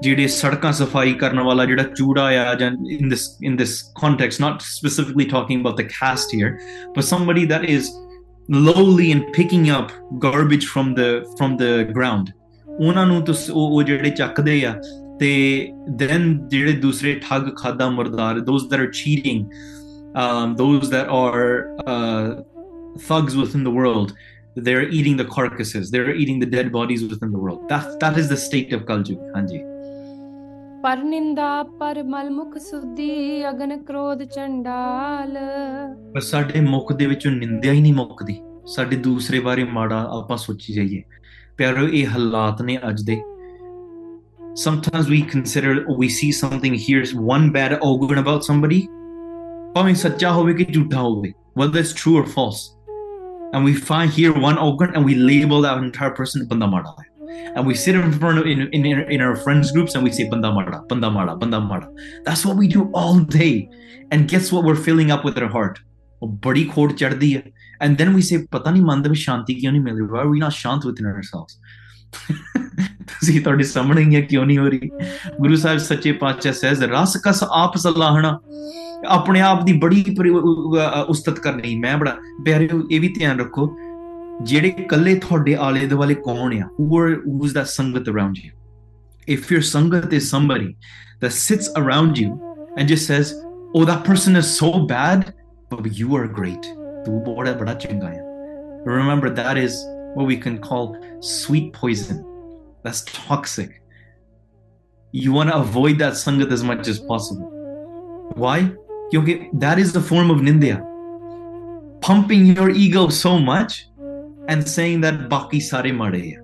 ਜਿਹੜੇ ਸੜਕਾਂ ਸਫਾਈ ਕਰਨ ਵਾਲਾ ਜਿਹੜਾ ਚੂੜਾ ਆ ਜਾਂ in this in this context not specifically talking about the caste here but somebody that is lowly and picking up garbage from the from the ground ਉਹਨਾਂ ਨੂੰ ਤੁਸੀਂ ਉਹ ਜਿਹੜੇ ਚੱਕਦੇ ਆ ਤੇ ਦੈਨ ਜਿਹੜੇ ਦੂਸਰੇ ਠੱਗ ਖਾਦਾ ਮਰਦਾਰ ਦੋਸ that are cheating um those that are uh thugs within the world they're eating the carcasses they're eating the dead bodies within the world that that is the state of kaljug ਹਾਂਜੀ ਪਰ ਨਿੰਦਾ ਪਰ ਮਲ ਮੁਖ ਸੁਧੀ ਅਗਨ ਕ੍ਰੋਧ ਚੰਡਾਲ ਪਰ ਸਾਡੇ ਮੁਖ ਦੇ ਵਿੱਚੋਂ ਨਿੰਦਿਆ ਹੀ ਨਹੀਂ ਮੁੱਕਦੀ ਸਾਡੇ ਦੂਸਰੇ ਬਾਰੇ ਮਾੜਾ ਆਪਾਂ ਸੋਚੀ ਜਾਈਏ ਪਿਆਰੋ ਇਹ ਹਾਲਾਤ ਨੇ ਅੱਜ ਦੇ sometimes we consider we see something here's one bad omen about somebody ਭਾਵੇਂ ਸੱਚਾ ਹੋਵੇ ਕਿ ਝੂਠਾ ਹੋਵੇ whether it's true or false and we find here one omen and we label that entire person ਬੰਦਾ ਮਾੜਾ ਹੈ and we sit in front of in, in, in our friends groups and we say banda mada banda mada banda mada that's what we do all day and guess what we're filling up with our heart badi khod chaddi hai and then we say pata nahi mand mein shanti kyun nahi mil rahi why are we not shant within ourselves ਤੁਸੀਂ ਤੁਹਾਡੇ ਸਾਹਮਣੇ ਹੀ ਕਿਉਂ ਨਹੀਂ ਹੋ ਰਹੀ ਗੁਰੂ ਸਾਹਿਬ ਸੱਚੇ ਪਾਤਸ਼ਾਹ ਸਹਿਜ ਰਸ ਕਸ ਆਪ ਸਲਾਹਣਾ ਆਪਣੇ ਆਪ ਦੀ ਬੜੀ ਉਸਤਤ ਕਰਨੀ ਮੈਂ ਬੜਾ ਪਿਆਰਿਓ ਇਹ ਵੀ ਧਿਆਨ ਰੱਖੋ ਜਿਹੜੇ ਕੱਲੇ ਤੁਹਾਡੇ ਆਲੇ ਦੁਆਲੇ ਕੌਣ ਆ who are who's that sangat around you if your sangat is somebody that sits around you and just says oh that person is so bad but you are great ਤੂੰ ਬੜਾ ਬੜਾ ਚੰਗਾ ਆ remember that is what we can call sweet poison that's toxic you want to avoid that sangat as much as possible why because that is the form of nindya pumping your ego so much and saying that baki sare made hai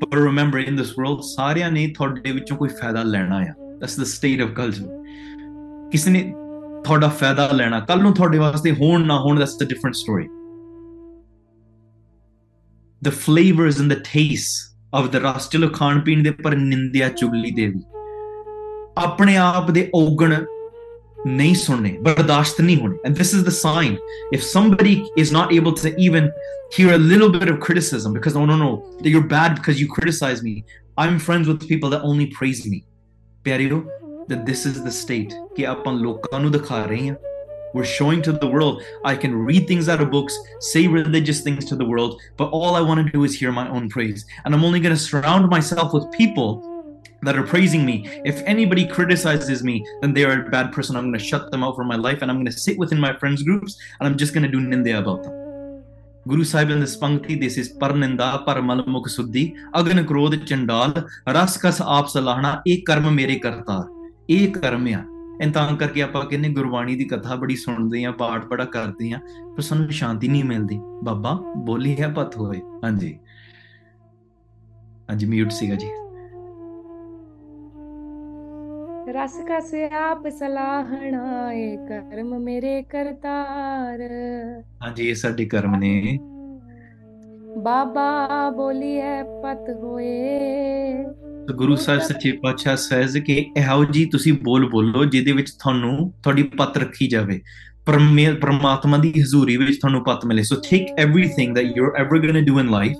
but remember in this world ਸਾਰਿਆਂ ਨੇ ਤੁਹਾਡੇ ਵਿੱਚੋਂ ਕੋਈ ਫਾਇਦਾ ਲੈਣਾ ਆ that's the state of culture ਕਿਸੇ ਨੇ ਤੁਹਾਡਾ ਫਾਇਦਾ ਲੈਣਾ ਕੱਲ ਨੂੰ ਤੁਹਾਡੇ ਵਾਸਤੇ ਹੋਣ ਨਾ ਹੋਣ that's the different story the flavors and the taste of the ਰਸ ਚਲੋ ਖਾਣ ਪੀਣ ਦੇ ਪਰ ਨਿੰਦਿਆ ਚੁਗਲੀ ਦੇ ਵੀ ਆਪਣੇ ਆਪ ਦੇ ਔਗਣ ਨਹੀਂ ਸੁਣਨੇ ਬਰਦਾਸ਼ਤ ਨਹੀਂ ਹੋਣੇ and this is the sign if somebody is not able to even hear a little bit of criticism because oh no no you're bad because you criticize me i'm friends with people that only praise me ਪਿਆਰਿਓ that this is the state ਕਿ ਆਪਾਂ ਲੋਕਾਂ ਨੂੰ ਦਿਖਾ ਰਹੇ ਹਾਂ we're showing to the world I can read things out of books, say religious things to the world, but all I want to do is hear my own praise. And I'm only going to surround myself with people that are praising me. If anybody criticizes me, then they are a bad person. I'm going to shut them out from my life and I'm going to sit within my friends' groups and I'm just going to do nindya about them. Guru Sahib in this Pankti, this is Parninda Paramalmukh Suddhi, Agn Krodh Chandal, Raskas Aap Salahna, ek karma mere kartar. ਇਹ ਕਰਮ ਆ। ਐਂ ਤਾਂ ਕਰਕੇ ਆਪਾਂ ਕਹਿੰਦੇ ਗੁਰਬਾਣੀ ਦੀ ਕਥਾ ਬੜੀ ਸੁਣਦੇ ਆ ਪਾਠ ਬੜਾ ਕਰਦੇ ਆ ਪਰ ਸਾਨੂੰ ਸ਼ਾਂਤੀ ਨਹੀਂ ਮਿਲਦੀ। ਬਾਬਾ ਬੋਲੀ ਹੈ ਪਤ ਹੋਏ। ਹਾਂਜੀ। ਹਾਂਜੀ ਮਿਊਟ ਸੀਗਾ ਜੀ। ਰਸ ਕਸ ਆਪ ਸਲਾਹਣਾ ਏ ਕਰਮ ਮੇਰੇ ਕਰਤਾਰ। ਹਾਂਜੀ ਇਹ ਸਾਡੇ ਕਰਮ ਨੇ। ਬਾਬਾ ਬੋਲੀ ਹੈ ਪਤ ਹੋਏ। ਤਾਂ ਗੁਰੂ ਸਾਹਿਬ ਸੱਚੇ ਪਾਤਸ਼ਾਹ ਸਹਿਜ ਕਿ ਇਹੋ ਜੀ ਤੁਸੀਂ ਬੋਲ ਬੋਲੋ ਜਿਹਦੇ ਵਿੱਚ ਤੁਹਾਨੂੰ ਤੁਹਾਡੀ ਪਤ ਰੱਖੀ ਜਾਵੇ ਪਰਮਾਤਮਾ ਦੀ ਹਜ਼ੂਰੀ ਵਿੱਚ ਤੁਹਾਨੂੰ ਪਤ ਮਿਲੇ so take everything that you're ever going to do in life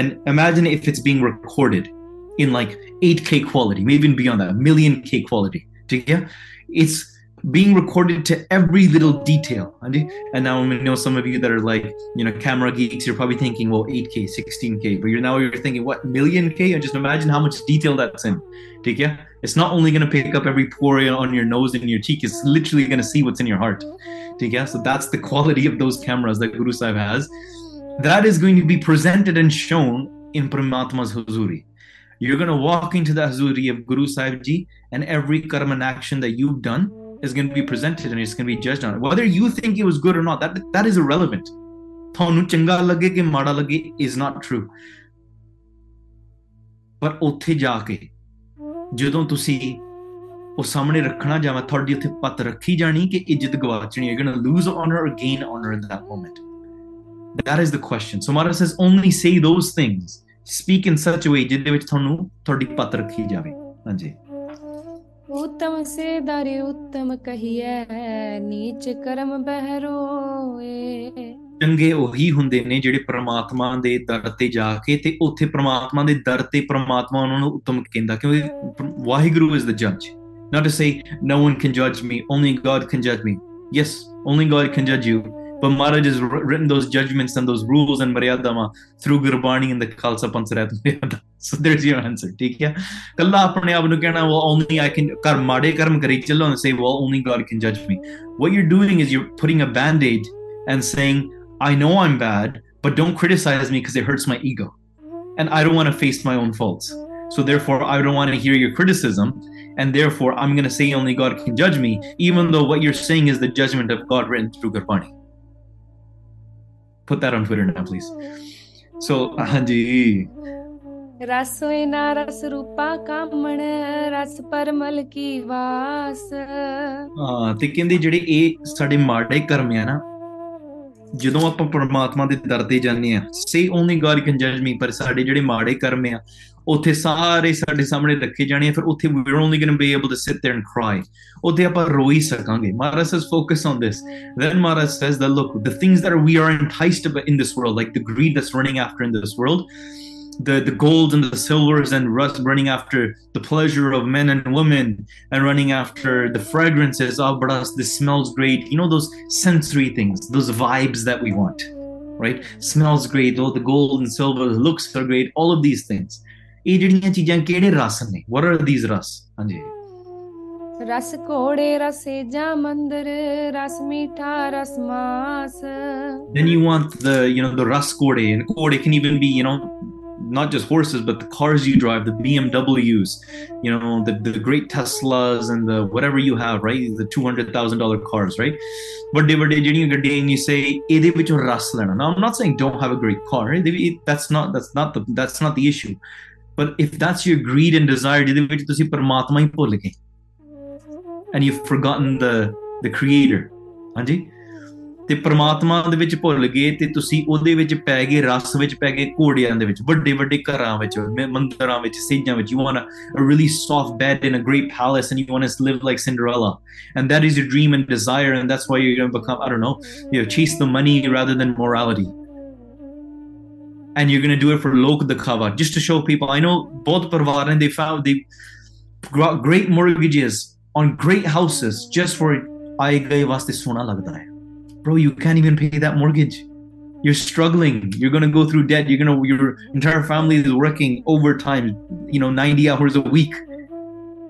and imagine if it's being recorded in like 8k quality maybe even beyond that million k quality it's being recorded to every little detail. And now I know some of you that are like you know camera geeks you're probably thinking well 8k 16k but you're now you're thinking what million k? And just imagine how much detail that's in. Take yeah? it's not only going to pick up every pore on your nose and your cheek it's literally going to see what's in your heart. Take yeah? so that's the quality of those cameras that Guru Sahib has. That is going to be presented and shown in Paramatma's Huzuri you're going to walk into the Hazuri of Guru Sahib Ji, and every karma and action that you've done is going to be presented and it's going to be judged on it. Whether you think it was good or not, that that is irrelevant. ਤੁਹਾਨੂੰ ਚੰਗਾ ਲੱਗੇ ਕਿ ਮਾੜਾ ਲੱਗੇ is not true. ਪਰ ਉੱਥੇ ਜਾ ਕੇ ਜਦੋਂ ਤੁਸੀਂ ਉਹ ਸਾਹਮਣੇ ਰੱਖਣਾ ਜਾਵਾ ਤੁਹਾਡੀ ਉੱਥੇ ਪਤ ਰੱਖੀ ਜਾਣੀ ਕਿ ਇੱਜ਼ਤ ਗਵਾਚਣੀ you're going to lose honor or gain honor in that moment. That is the question. So Mara says only say those things. Speak in such a way ਜਿਹਦੇ ਵਿੱਚ ਤੁਹਾਨੂੰ ਤੁਹਾਡੀ ਪਤ ਰੱਖੀ ਜਾਵੇ ਹਾਂਜੀ ਉਤਮ ਸੇ ਦਰਿ ਉਤਮ ਕਹੀਐ, ਨੀਚ ਕਰਮ ਬਹਿਰੋਏ। ਚੰਗੇ ਉਹੀ ਹੁੰਦੇ ਨੇ ਜਿਹੜੇ ਪ੍ਰਮਾਤਮਾ ਦੇ ਦਰ ਤੇ ਜਾ ਕੇ ਤੇ ਉੱਥੇ ਪ੍ਰਮਾਤਮਾ ਦੇ ਦਰ ਤੇ ਪ੍ਰਮਾਤਮਾ ਉਹਨਾਂ ਨੂੰ ਉਤਮ ਕਹਿੰਦਾ, ਕਿਉਂਕਿ ਵਾਹਿਗੁਰੂ ਇਜ਼ ਦ ਜੱਜ not to say no one can judge me, only god can judge me, yes, only god can judge you But Maharaj has written those judgments and those rules and Maryadama through Gurbani and the Khalsa Pancharat Maryada. [laughs] So there's your answer. Take yeah. Kalla apne aap well, only I can kar made karm kari and say, well, only God can judge me. What you're doing is you're putting a band aid and saying, I know I'm bad, but don't criticize me because it hurts my ego. And I don't want to face my own faults. So therefore, I don't want to hear your criticism. And therefore, I'm going to say only God can judge me, even though what you're saying is the judgment of God written through Gurbani. Put that on Twitter now, please. So, Hanji. ਰਸ ਹੋਏ ਨਾ ਰਸ ਰੂਪਾ ਕਾਮਣ ਰਸ ਪਰਮਲ ਕੀ ਵਾਸ ਹਾਂ ਤੇ ਕਹਿੰਦੇ ਜਿਹੜੇ ਇਹ ਸਾਡੇ ਮਾੜੇ ਕਰਮ ਆ ਨਾ ਜਦੋਂ ਆਪਾਂ ਪਰਮਾਤਮਾ ਦੇ ਦਰ ਤੇ ਜਾਂਦੇ ਆ ਸੇ ਓਨਲੀ ਗॉड ਕੈਨ ਜੱਜ ਮੀ ਪਰ ਸਾਡੇ ਜਿਹੜੇ ਮਾੜੇ ਕਰਮ ਆ ਉੱਥੇ ਸਾਰੇ ਸਾਡੇ ਸਾਹਮਣੇ ਰੱਖੇ ਜਾਣੇ ਫਿਰ ਉੱਥੇ we are only going to be able to sit there and cry ਉੱਥੇ ਆਪਾਂ ਰੋ ਹੀ ਸਕਾਂਗੇ Maharaj says focus on this then Maharaj says that look the things that we are enticed about in this world like the greed that's running after in this world the, the gold and the silvers and rust running after the pleasure of men and women and running after the fragrances of brass this smells great you know those sensory things those vibes that we want right smells great oh the gold and silver looks are great all of these things what are these ras ਹਾਂਜੀ ਰਸ ਘੋੜੇ ਰਸੇ ਜਾਂ ਮੰਦਰ ਰਸ ਮੀਠਾ ਰਸ ਮਾਸ then you want the you know the ras kode and kode can even be you know not just horses, but the cars you drive, the BMWs, you know, the, the great Teslas and the whatever you have, right? The $200,000 cars, right? But they were ਜਿਹੜੀਆਂ ਗੱਡੀਆਂ and you say ਇਹਦੇ ਵਿੱਚੋਂ ਰਸ ਲੈਣਾ. Now I'm not saying don't have a great car. That's not that's not the that's not the issue. But if that's your greed and desire, ਜਿਹਦੇ ਵਿੱਚ ਤੁਸੀਂ ਪਰਮਾਤਮਾ ਹੀ ਭੁੱਲ ਗਏ. And you've forgotten the the creator. ਹਾਂਜੀ? ਤੇ ਪ੍ਰਮਾਤਮਾ ਦੇ ਵਿੱਚ ਭੁੱਲ ਗਏ ਤੇ ਤੁਸੀਂ ਉਹਦੇ ਵਿੱਚ ਪੈ ਗਏ ਰਸ ਵਿੱਚ ਪੈ ਗਏ ਘੋੜਿਆਂ ਦੇ ਵਿੱਚ ਵੱਡੇ ਵੱਡੇ ਘਰਾਂ ਵਿੱਚ ਮੰਦਰਾਂ ਵਿੱਚ ਸੇਜਾਂ ਵਿੱਚ you want a, a really soft bed in a great palace and you want to live like Cinderella and that is your dream and desire and that's why you're going to become I don't know you know chase the money rather than morality and you're going to do it for Lok the just to show people. I know both Parvar and they found they got great mortgages on great houses just for I gave us this sona. Bro, you can't even pay that mortgage. You're struggling. You're gonna go through debt. You're gonna your entire family is working overtime. You know, 90 hours a week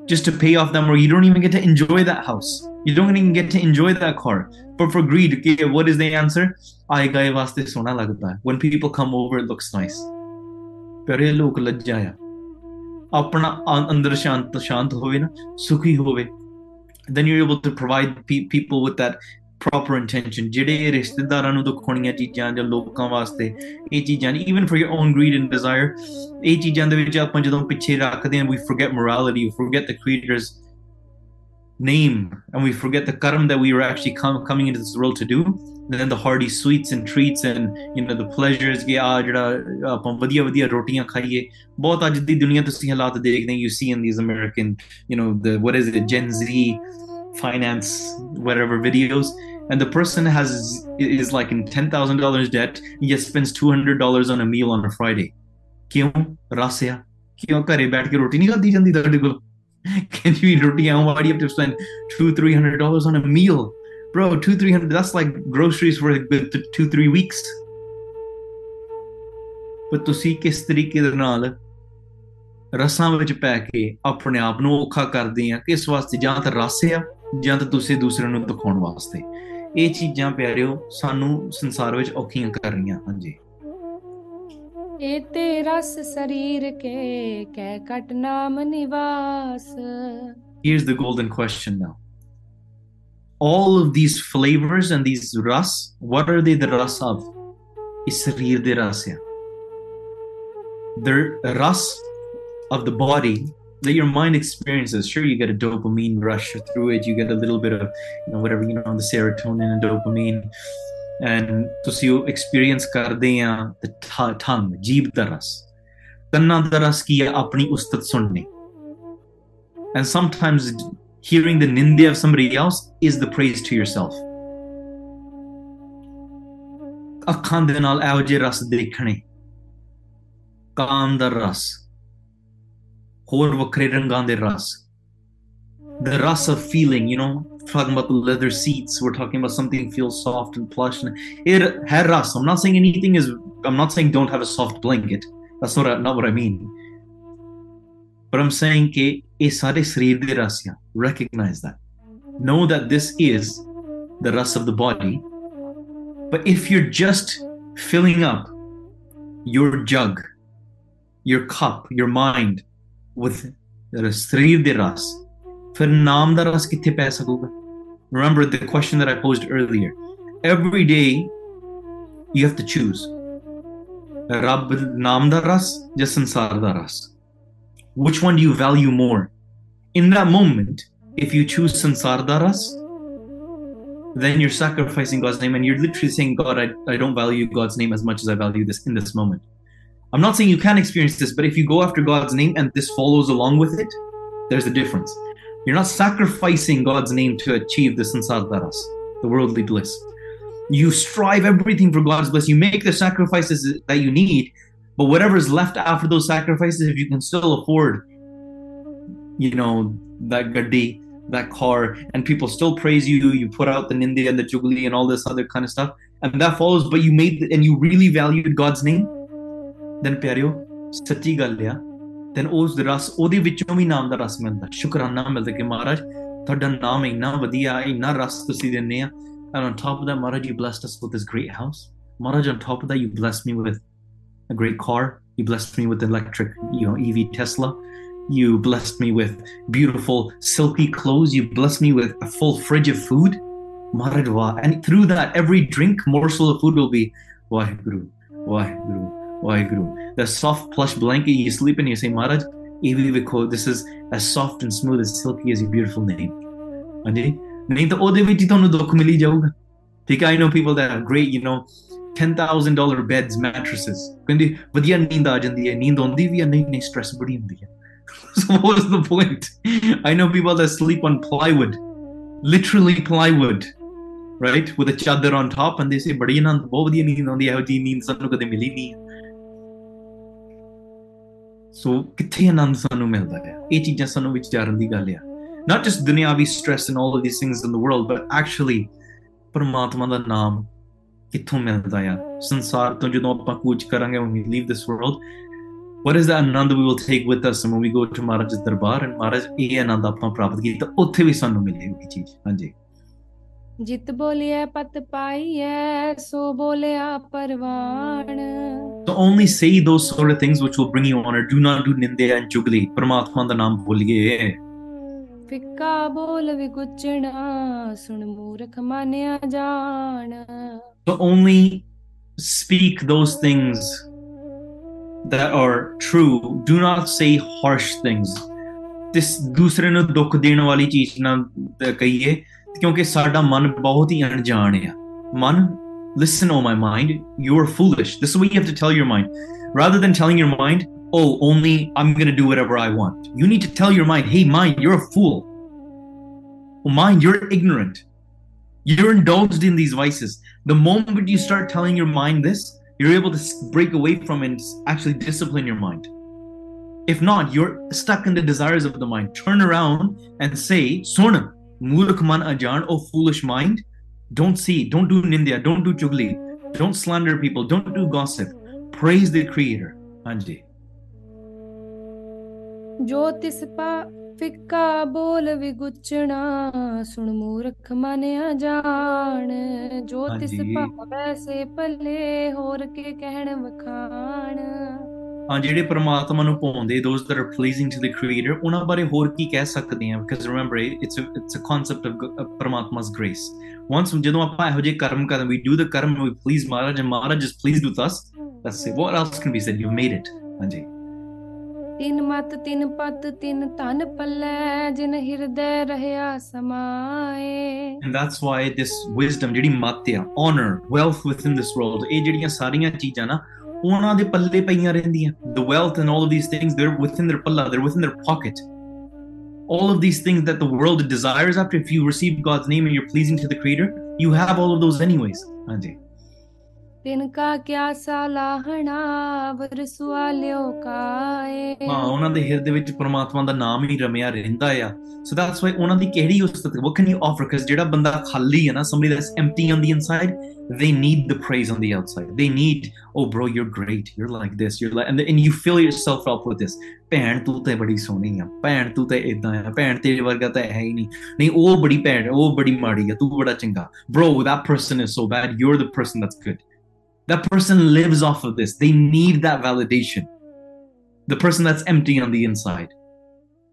just to pay off that mortgage. You don't even get to enjoy that house. You don't even get to enjoy that car. But for greed, okay, what is the answer? When people come over, it looks nice. ਪਰ ਇਹ ਲੋਕ ਲੱਜਾ ਆ ਆਪਣਾ ਅੰਦਰ ਸ਼ਾਂਤ ਸ਼ਾਂਤ ਹੋਵੇ ਨਾ ਸੁਖੀ ਹੋਵੇ then you're able to provide pe- people with that proper intention ਜਿਹੜੇ ਰਿਸ਼ਤੇਦਾਰਾਂ ਨੂੰ ਦਿਖਾਉਣੀਆਂ ਚੀਜ਼ਾਂ ਜਾਂ ਲੋਕਾਂ ਵਾਸਤੇ ਇਹ ਚੀਜ਼ਾਂ even for your own greed and desire ਇਹ ਚੀਜ਼ਾਂ ਦੇ ਵਿੱਚ ਆਪਾਂ ਜਦੋਂ ਪਿੱਛੇ ਰੱਖਦੇ ਹਾਂ we forget morality we forget the creator's name and we forget the karma that we were actually come, coming into this world to do and then the hearty sweets and treats and you know the pleasures ਕਿ ਆ ਜਿਹੜਾ ਆਪਾਂ ਵਧੀਆ ਵਧੀਆ ਰੋਟੀਆਂ ਖਾਈਏ ਬਹੁਤ ਅੱਜ ਦੀ ਦੁਨੀਆ ਤੁਸੀਂ ਹਾਲਾਤ ਦੇਖਦੇ you see in these American you know the what is it Gen Z finance whatever videos and the person has is like in $10,000 debt yet spends $200 on a meal on a Friday. ਕਿਉਂ ਰਾਸਿਆ ਕਿਉਂ ਘਰੇ ਬੈਠ ਕੇ ਰੋਟੀ ਨਹੀਂ ਖਾਦੀ ਜਾਂਦੀ ਤੁਹਾਡੇ ਕੋਲ can you eat roti how why do you have to spend two three hundred dollars on a meal? Bro two three hundred that's like groceries for two three weeks. ਪਰ ਤੁਸੀਂ ਕਿਸ ਤਰੀਕੇ ਦੇ ਨਾਲ ਰਸਾਂ ਵਿੱਚ ਪੈ ਕੇ ਆਪਣੇ ਆਪ ਨੂੰ ਔਖਾ ਕਰਦੇ ਆ ਕਿਸ ਵਾਸਤੇ ਜਾਂ ਤਾਂ ਰਸ ਆ ਜਾਂ ਤਾਂ ਤੁਸੀਂ ਦੂਸਰਿਆਂ ਨੂੰ ਦਿਖਾਉਣ ਵਾਸਤੇ ਇਹ ਚੀਜ਼ਾਂ ਪਿਆਰਿਓ ਸਾਨੂੰ ਸੰਸਾਰ ਵਿੱਚ ਔਖੀਆਂ ਕਰ ਰਹੀਆਂ ਹਾਂਜੀ ਇਹ ਤੇ ਰਸ ਸਰੀਰ ਕੇ ਕਹਿ ਕਟ ਨਾਮ ਨਿਵਾਸ here's the golden question now all of these flavors and these ras what are they the ras of is sarir de ras ya the ras of the body that your mind experiences. Sure, you get a dopamine rush through it. You get a little bit of, you know, whatever, you know, the serotonin and dopamine. And ਤੁਸੀਂ ਉਹ experience ਕਰਦੇ ਆ the tongue ਜੀਭ ਦਾ ਰਸ ਕੰਨਾਂ ਦਾ ਰਸ ਕੀ ਹੈ ਆਪਣੀ ਉਸਤਤ ਸੁਣਨੀ and sometimes hearing the nindya of somebody else is the praise to yourself ਅੱਖਾਂ ਦੇ ਨਾਲ ਇਹੋ ਜਿਹੇ ਰਸ ਦੇਖਣੇ ਕਾਨ ਦਾ ਰਸ the ras of feeling, you know, talking about the leather seats, we're talking about something feels soft and plush. And it had ras. I'm not saying anything is I'm not saying don't have a soft blanket. That's not, not what I mean. But I'm saying ke de rasya. Recognize that. Know that this is the ras of the body. But if you're just filling up your jug, your cup, your mind with ਸਰੀਰ ਦੇ ਰਸ ਫਿਰ ਨਾਮ ਦਾ ਰਸ ਕਿੱਥੇ ਪੈ ਸਕੂਗਾ remember the question that i posed earlier every day you have to choose ਰੱਬ ਨਾਮ ਦਾ ਰਸ ਜਾਂ ਸੰਸਾਰ ਦਾ ਰਸ which one do you value more in that moment if you choose sansar da ras then you're sacrificing God's name and you're literally saying, God, I, I don't value God's name as much as I value this in this moment. I'm not saying you can experience this, but if you go after God's name and this follows along with it, there's a difference. You're not sacrificing God's name to achieve the sansar daras, the worldly bliss. You strive everything for God's bliss. You make the sacrifices that you need, but whatever's left after those sacrifices, if you can still afford, you know, that gadi, that car, and people still praise you, you put out the nindi and the jugli and all this other kind of stuff, and that follows, but you made and you really valued God's name then ਪਿਆਰਿਓ ਸੱਚੀ ਗੱਲ ਆ then ਉਸ ਰਸ ਉਹਦੇ ਵਿੱਚੋਂ ਵੀ ਨਾਮ ਦਾ ਰਸ ਮਿਲਦਾ ਸ਼ੁਕਰਾਨਾ ਮਿਲਦਾ ਕਿ ਮਹਾਰਾਜ ਤੁਹਾਡਾ ਨਾਮ ਇੰਨਾ ਵਧੀਆ ਇੰਨਾ ਰਸ ਤੁਸੀਂ ਦਿੰਦੇ ਆ and on top of that Maharaj you blessed us with this great house Maharaj on top of that you blessed me with a great car you blessed me with electric you know EV Tesla you blessed me with beautiful silky clothes you blessed me with a full fridge of food Maharaj and through that every drink morsel of food will be Waheguru Waheguru Waheguru. The soft plush blanket you sleep in, you say, Maharaj, this is as soft and smooth as silky as your beautiful name. ਹਾਂਜੀ ਨਹੀਂ ਤਾਂ ਉਹਦੇ ਵਿੱਚ ਹੀ ਤੁਹਾਨੂੰ ਦੁੱਖ ਮਿਲੀ ਜਾਊਗਾ ਠੀਕ I know people that have great you know $10,000 beds mattresses ਕਹਿੰਦੇ ਵਧੀਆ ਨੀਂਦ ਆ ਜਾਂਦੀ ਹੈ ਨੀਂਦ ਆਉਂਦੀ ਵੀ ਹੈ ਨਹੀਂ ਨਹੀਂ ਸਟ੍ਰੈਸ [laughs] ਬੜੀ ਹੁੰਦੀ ਹੈ so what was the point I know people that sleep on plywood literally plywood right with a chadar on top and they say ਬੜੀ ਆਨੰਦ ਬਹੁਤ ਵਧੀਆ ਨੀਂਦ ਆਉਂਦੀ ਹੈ ਇਹੋ ਜੀ ਨੀਂਦ ਸਾਨੂੰ ਕਦੇ ਮਿਲੀ ਨਹੀਂ ਸੋ ਕਿੱਥੇ ਆਨੰਦ ਸਾਨੂੰ ਮਿਲਦਾ ਹੈ ਇਹ ਚੀਜ਼ਾਂ ਸਾਨੂੰ ਵਿਚਾਰਨ ਦੀ ਗੱਲ ਆ not just ਦੁਨਿਆਵੀ stress and all of these things in the world but actually ਪਰਮਾਤਮਾ ਦਾ ਨਾਮ ਕਿੱਥੋਂ ਮਿਲਦਾ ਆ ਸੰਸਾਰ ਤੋਂ ਜਦੋਂ ਆਪਾਂ ਕੂਚ ਕਰਾਂਗੇ when we leave this world what is that anand we will take with us when we go to Maharaj's darbar and Maharaj ਇਹ ਆਨੰਦ ਆਪਾਂ ਪ੍ਰਾਪਤ ਕੀਤਾ ਉੱਥੇ ਵੀ ਸਾਨੂੰ ਮਿਲੇਗੀ ਚੀਜ਼ ਹਾਂਜੀ ਜਿਤ ਬੋਲਿਆ ਪਤ ਪਾਈਐ ਸੋ ਬੋਲਿਆ ਪਰਵਾਣ So only say those sort of things which will bring you honor. Do not do ninde and jugli. ਪਰਮਾਤਮਾ ਦਾ ਨਾਮ ਭੁੱਲੀਏ ਫਿੱਕਾ ਬੋਲ ਵਿਗੁਚਣਾ ਸੁਣ ਮੂਰਖ ਮਾਨਿਆ ਜਾਣ So only speak those things that are true. Do not say harsh things. this ਦੂਸਰੇ ਨੂੰ ਦੁੱਖ ਦੇਣ ਵਾਲੀ ਚੀਜ਼ ਨਾ ਕਹੀਏ ਕਿਉਂਕਿ ਸਾਡਾ ਮਨ ਬਹੁਤ ਹੀ ਅਣਜਾਣ ਆ ਮਨ listen oh my mind you're foolish this is what you have to tell your mind rather than telling your mind oh only i'm going to do whatever i want you need to tell your mind hey mind you're a fool oh, mind you're ignorant you're indulged in these vices the moment you start telling your mind this you're able to break away from and actually discipline your mind if not you're stuck in the desires of the mind turn around and say sona Mulakman Ajan, oh foolish mind, don't see, don't do Nindya, don't do Chugli, don't slander people, don't do gossip. Praise the Creator. Anji. ਜੋ ਤਿਸ ਪਾ ਫਿੱਕਾ ਬੋਲ ਵਿਗੁਚਣਾ ਸੁਣ ਮੂਰਖ ਮਨਿਆ ਜਾਣ ਜੋ ਤਿਸ ਪਾ ਵੈਸੇ ਭਲੇ ਹੋਰ ਕੇ ਕਹਿਣ ਵਖਾਣ ਹਾਂ ਜਿਹੜੇ ਪਰਮਾਤਮਾ ਨੂੰ ਪਾਉਂਦੇ ਦੋਸ that are pleasing to the creator ਉਹਨਾਂ ਬਾਰੇ ਹੋਰ ਕੀ ਕਹਿ ਸਕਦੇ ਹਾਂ because remember it's a it's a concept of ਪਰਮਾਤਮਾ's grace once ਜਦੋਂ ਆਪਾਂ ਇਹੋ ਜਿਹੇ ਕਰਮ ਕਰਦੇ we do the karma we please Maharaj and Maharaj is pleased with us that's it what else can be said you've made it ਹਾਂਜੀ ਤਿੰਨ ਮਤ ਤਿੰਨ ਪਤ ਤਿੰਨ ਧਨ ਪੱਲੇ ਜਿਨ ਹਿਰਦੈ ਰਹਿਆ ਸਮਾਏ and that's why this wisdom ਜਿਹੜੀ ਮਤ ਆ honor wealth within this world ਇਹ ਜਿਹੜੀਆਂ ਸਾਰੀਆਂ ਚੀਜ਼ਾਂ ਨਾ ਉਹਨਾਂ ਦੇ ਪੱਲੇ ਪਈਆਂ ਰਹਿੰਦੀਆਂ the wealth and all of these things they're within their palla they're within their pocket all of these things that the world desires after if you receive God's name and you're pleasing to the creator you have all of those anyways ਹਾਂਜੀ ਤਿਨਕਾ ਕਿਆ ਸਾਲਾਹਣਾ ਵਰਸੁਆ ਲਿਓ ਕਾਏ ਹਾਂ ਉਹਨਾਂ ਦੇ ਹਿਰਦੇ ਵਿੱਚ ਪਰਮਾਤਮਾ ਦਾ ਨਾਮ ਹੀ ਰਮਿਆ ਰਹਿੰਦਾ ਆ ਸੋ ਦੈਟਸ ਵਾਈ ਉਹਨਾਂ ਦੀ ਕਿਹੜੀ ਉਸਤਤ what can you offer because ਜਿਹੜਾ ਬੰਦਾ ਖਾਲੀ ਹੈ ਨਾ somebody that's empty on the inside they need the praise on the outside they need oh bro you're great you're like this you're like and, and you fill yourself up with this ਭੈਣ ਤੂੰ ਤੇ ਬੜੀ ਸੋਹਣੀ ਆ ਭੈਣ ਤੂੰ ਤੇ ਇਦਾਂ ਆ ਭੈਣ ਤੇਰੇ ਵਰਗਾ ਤਾਂ ਹੈ ਹੀ ਨਹੀਂ ਨਹੀਂ ਉਹ ਬੜੀ ਭੈਣ ਉਹ ਬੜੀ ਮਾੜੀ ਆ ਤੂੰ ਬੜਾ ਚੰਗਾ bro that person is so bad you're the person that's good That person lives off of this. They need that validation. The person that's empty on the inside.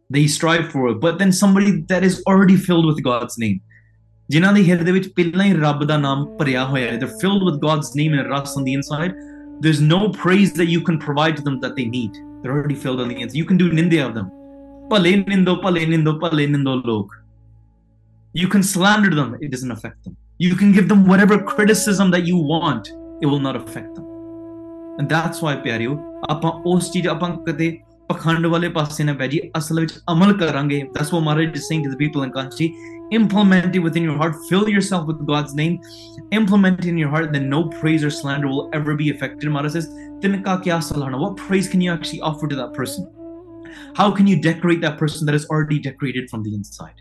They strive for it. But then somebody that is already filled with God's name. ਜਿਨ੍ਹਾਂ ਦੇ ਹਿਰਦੇ ਵਿੱਚ ਪਹਿਲਾਂ ਹੀ ਰੱਬ ਦਾ ਨਾਮ ਭਰਿਆ ਹੋਇਆ ਹੈ they're filled with God's name and rust on the inside there's no praise that you can provide to them that they need they're already filled on the inside you can do nindya of them ਭਲੇ ਨਿੰਦੋ ਭਲੇ ਨਿੰਦੋ ਭਲੇ ਨਿੰਦੋ ਲੋਕ you can slander them it doesn't affect them you can give them whatever criticism that you want it will not affect them. And that's why ਪਿਆਰਿਓ ਆਪਾਂ os ਚੀਜ਼ ਆਪਾਂ kade ਪਖੰਡ ਵਾਲੇ ਪਾਸੇ ਨਾ ਬਹਿ ਜੀ ਅਸਲ ਵਿੱਚ ਅਮਲ that's what Maharaj is saying to the people in Kaanshi. Implement it within your heart. Fill yourself with God's name. Implement it in your heart then no praise or slander will ever be affected Maharaj says. ਤਿਨਕਾ ਕਿਆ ਸਲਾਣਾ what praise can you actually offer to that person? How can you decorate that person that is already decorated from the inside?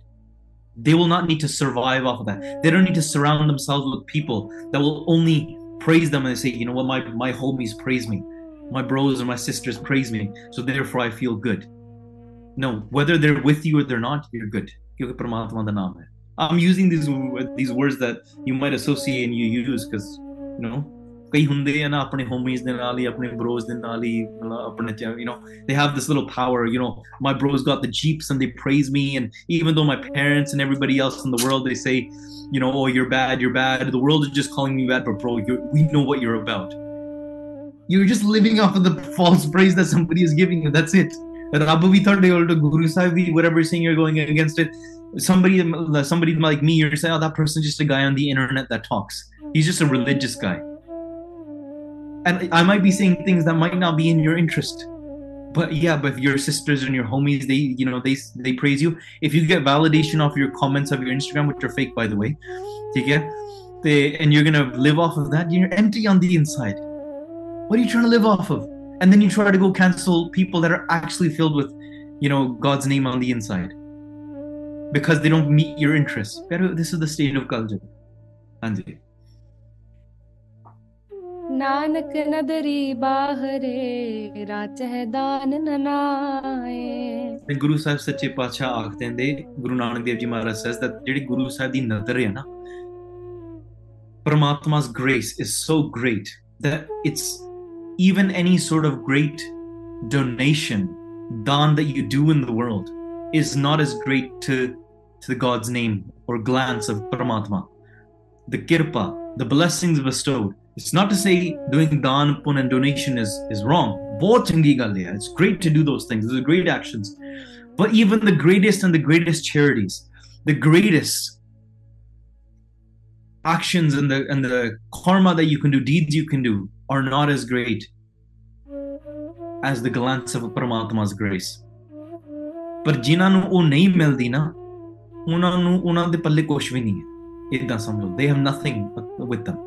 They will not need to survive off of that. They don't need to surround themselves with people that will only praise them and they say, you know what, my, my homies praise me. My bros and my sisters praise me. So therefore I feel good. No, whether they're with you or they're not, you're good. I'm using these these words that you might associate and you use because you know ਕਈ ਹੁੰਦੇ ਆ ਨਾ ਆਪਣੇ ਹੋਮੀਜ਼ ਦੇ ਨਾਲ ਹੀ ਆਪਣੇ ਬ੍ਰੋਜ਼ ਦੇ ਨਾਲ ਹੀ ਆਪਣੇ you know they have this little power you know my bros got the jeeps and they praise me and even though my parents and everybody else in the world they say you know oh you're bad you're bad the world is just calling me bad but bro we know what you're about you're just living off of the false praise that somebody is giving you that's it Rabbi we thought they were to Guru Sahib, whatever saying you're going against it. Somebody somebody like me, you're saying, oh, that person's just a guy on the internet that talks. He's just a religious guy. And I might be saying things that might not be in your interest. But yeah, but your sisters and your homies, they you know they they praise you. If you get validation off your comments of your Instagram, which are fake by the way, they and you're gonna live off of that, you're empty on the inside. What are you trying to live off of? and then you try to go cancel people that are actually filled with you know god's name on the inside because they don't meet your interests this is the state of culture ਹਾਂਜੀ ਨਾਨਕ ਨਦਰੀ ਬਾਹਰੇ ਰਾਚਹਿ ਦਾਨ ਨਨਾਏ ਤੇ ਗੁਰੂ ਸਾਹਿਬ ਸੱਚੇ ਪਾਤਸ਼ਾਹ ਆਖਦੇ ਨੇ ਗੁਰੂ ਨਾਨਕ ਦੇਵ ਜੀ ਮਹਾਰਾਜ cess that ਜਿਹੜੀ ਗੁਰੂ ਸਾਹਿਬ ਦੀ ਨਜ਼ਰ ਹੈ ਨਾ ਪਰਮਾਤਮਾ's grace is so great that it's even any sort of great donation, dan that you do in the world, is not as great to, to the God's name or glance of Paramatma. The kirpa, the blessings bestowed. It's not to say doing dan, pun, and donation is, is wrong. It's great to do those things. Those are great actions. But even the greatest and the greatest charities, the greatest actions and the and the karma that you can do, deeds you can do, are not as great as the glance of Paramatma's grace. ਪਰ ਜਿਨ੍ਹਾਂ ਨੂੰ ਉਹ ਨਹੀਂ ਮਿਲਦੀ ਨਾ ਉਹਨਾਂ ਨੂੰ ਉਹਨਾਂ ਦੇ ਪੱਲੇ ਕੁਝ ਵੀ ਨਹੀਂ ਹੈ ਇਦਾਂ ਸਮਝੋ they have nothing with them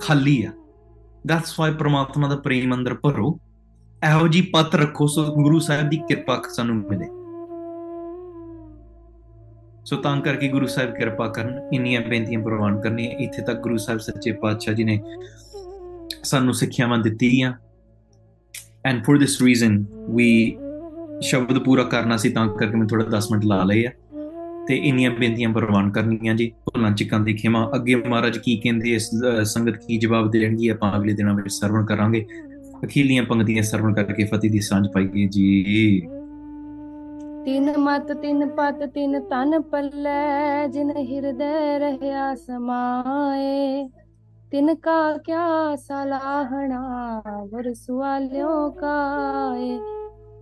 ਖਾਲੀ ਆ। ਦੈਟਸ ਵਾਈ ਪਰਮਾਤਮਾ ਦਾ ਪ੍ਰੇਮ ਅੰਦਰ ਭਰੋ। ਇਹੋ ਜੀ ਪਤ ਰੱਖੋ, ਸੋ ਗੁਰੂ ਸਾਹਿਬ ਦੀ ਕਿਰਪਾ ਸਾਨੂੰ ਮਿਲੇ। ਸੋ ਤਾਂ ਕਰਕੇ ਗੁਰੂ ਸਾਹਿਬ ਕਿਰਪਾ ਕਰਨ, ਇੰਨੀਆਂ ਬੇਨਤੀਆਂ ਪ੍ਰਵਾਨ ਕਰਨੀਆਂ। ਇੱਥੇ ਤੱਕ ਗੁਰੂ ਸਾਹਿਬ ਸੱਚੇ ਪਾਤਸ਼ਾਹ ਜੀ ਨੇ ਸਾਨੂੰ ਸਿੱਖਿਆਵਾਂ ਦਿੱਤੀਆਂ। And for this reason we ਸ਼ਬਦ ਪੂਰਾ ਕਰਨਾ ਸੀ, ਤਾਂ ਕਰਕੇ ਮੈਂ ਥੋੜਾ 10 ਮਿੰਟ ਲਾ ਲਏ ਆ। ਤੇ ਇੰਨੀਆਂ ਬੇਨਤੀਆਂ ਪ੍ਰਵਾਨ ਕਰਨੀਆਂ ਜੀ। ਭੁੱਲਾਂ ਚਿਕਾਂ ਦੇ ਖਿਮਾ। ਅੱਗੇ ਮਹਾਰਾਜ ਕੀ ਕਹਿੰਦੇ, ਇਸ ਸੰਗਤ ਕੀ ਜਵਾਬ ਦੇਣਗੇ? ਆਪਾਂ ਅਗਲੇ ਦਿਨਾਂ ਵਿੱਚ ਸਰਵਣ ਕਰਾਂਗੇ। ਅਖੀਲੀਆਂ ਪੰਕਤੀਆਂ ਸਰਵਣ ਕਰਕੇ ਫਤਿਹ ਦੀ ਸਾਂਝ ਪਾਈਏ ਜੀ। ਤਿੰਨ ਮਤ, ਤਿੰਨ ਪਤ, ਤਿੰਨ ਤਨ ਪੱਲੇ, ਜਿਨ ਹਿਰਦੈ ਰਹਿਆ ਸਮਾਏ। ਤਿਨ ਕਾ ਕਿਆ ਸਲਾਹਣਾ ਵਰ ਸੁਆਲਿਓ ਕਾਏ।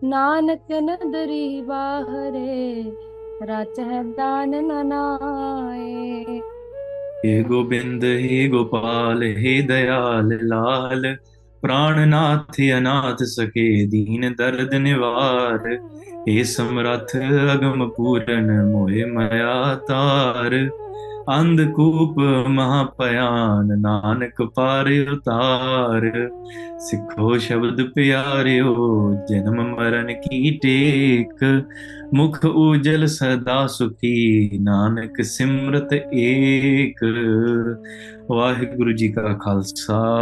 ਨਾਨਕ ਨਦਰੀ ਬਾਹਰੇ है दान ननाए। हे गोविंद, हे गोपाल, हे दयाल लाल, प्राणनाथ अनाथ सके दीन दर्द निवार। हे समरथ अगम पूरन मोहे मया तार। ਅੰਧਕੂਪ ਮਹਾਪਿਆਨ ਨਾਨਕ ਪਾਰ ਉਤਾਰ। ਸਿੱਖੋ ਸ਼ਬਦ ਪਿਆਰਿਓ, ਜਨਮ ਮਰਨ ਕੀ ਟੇਕ। ਮੁਖ ਉਜਲ ਸਦਾ ਸੁਖੀ, ਨਾਨਕ ਸਿਮਰਤ ਏਕ। ਵਾਹਿਗੁਰੂ ਜੀ ਕਾ ਖਾਲਸਾ,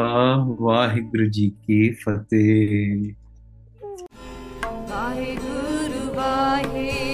ਵਾਹਿਗੁਰੂ ਜੀ ਕੀ ਫਤਿਹ। ਵਾਹਿਗੁਰੂ ਵਾਹਿਗੁਰੂ।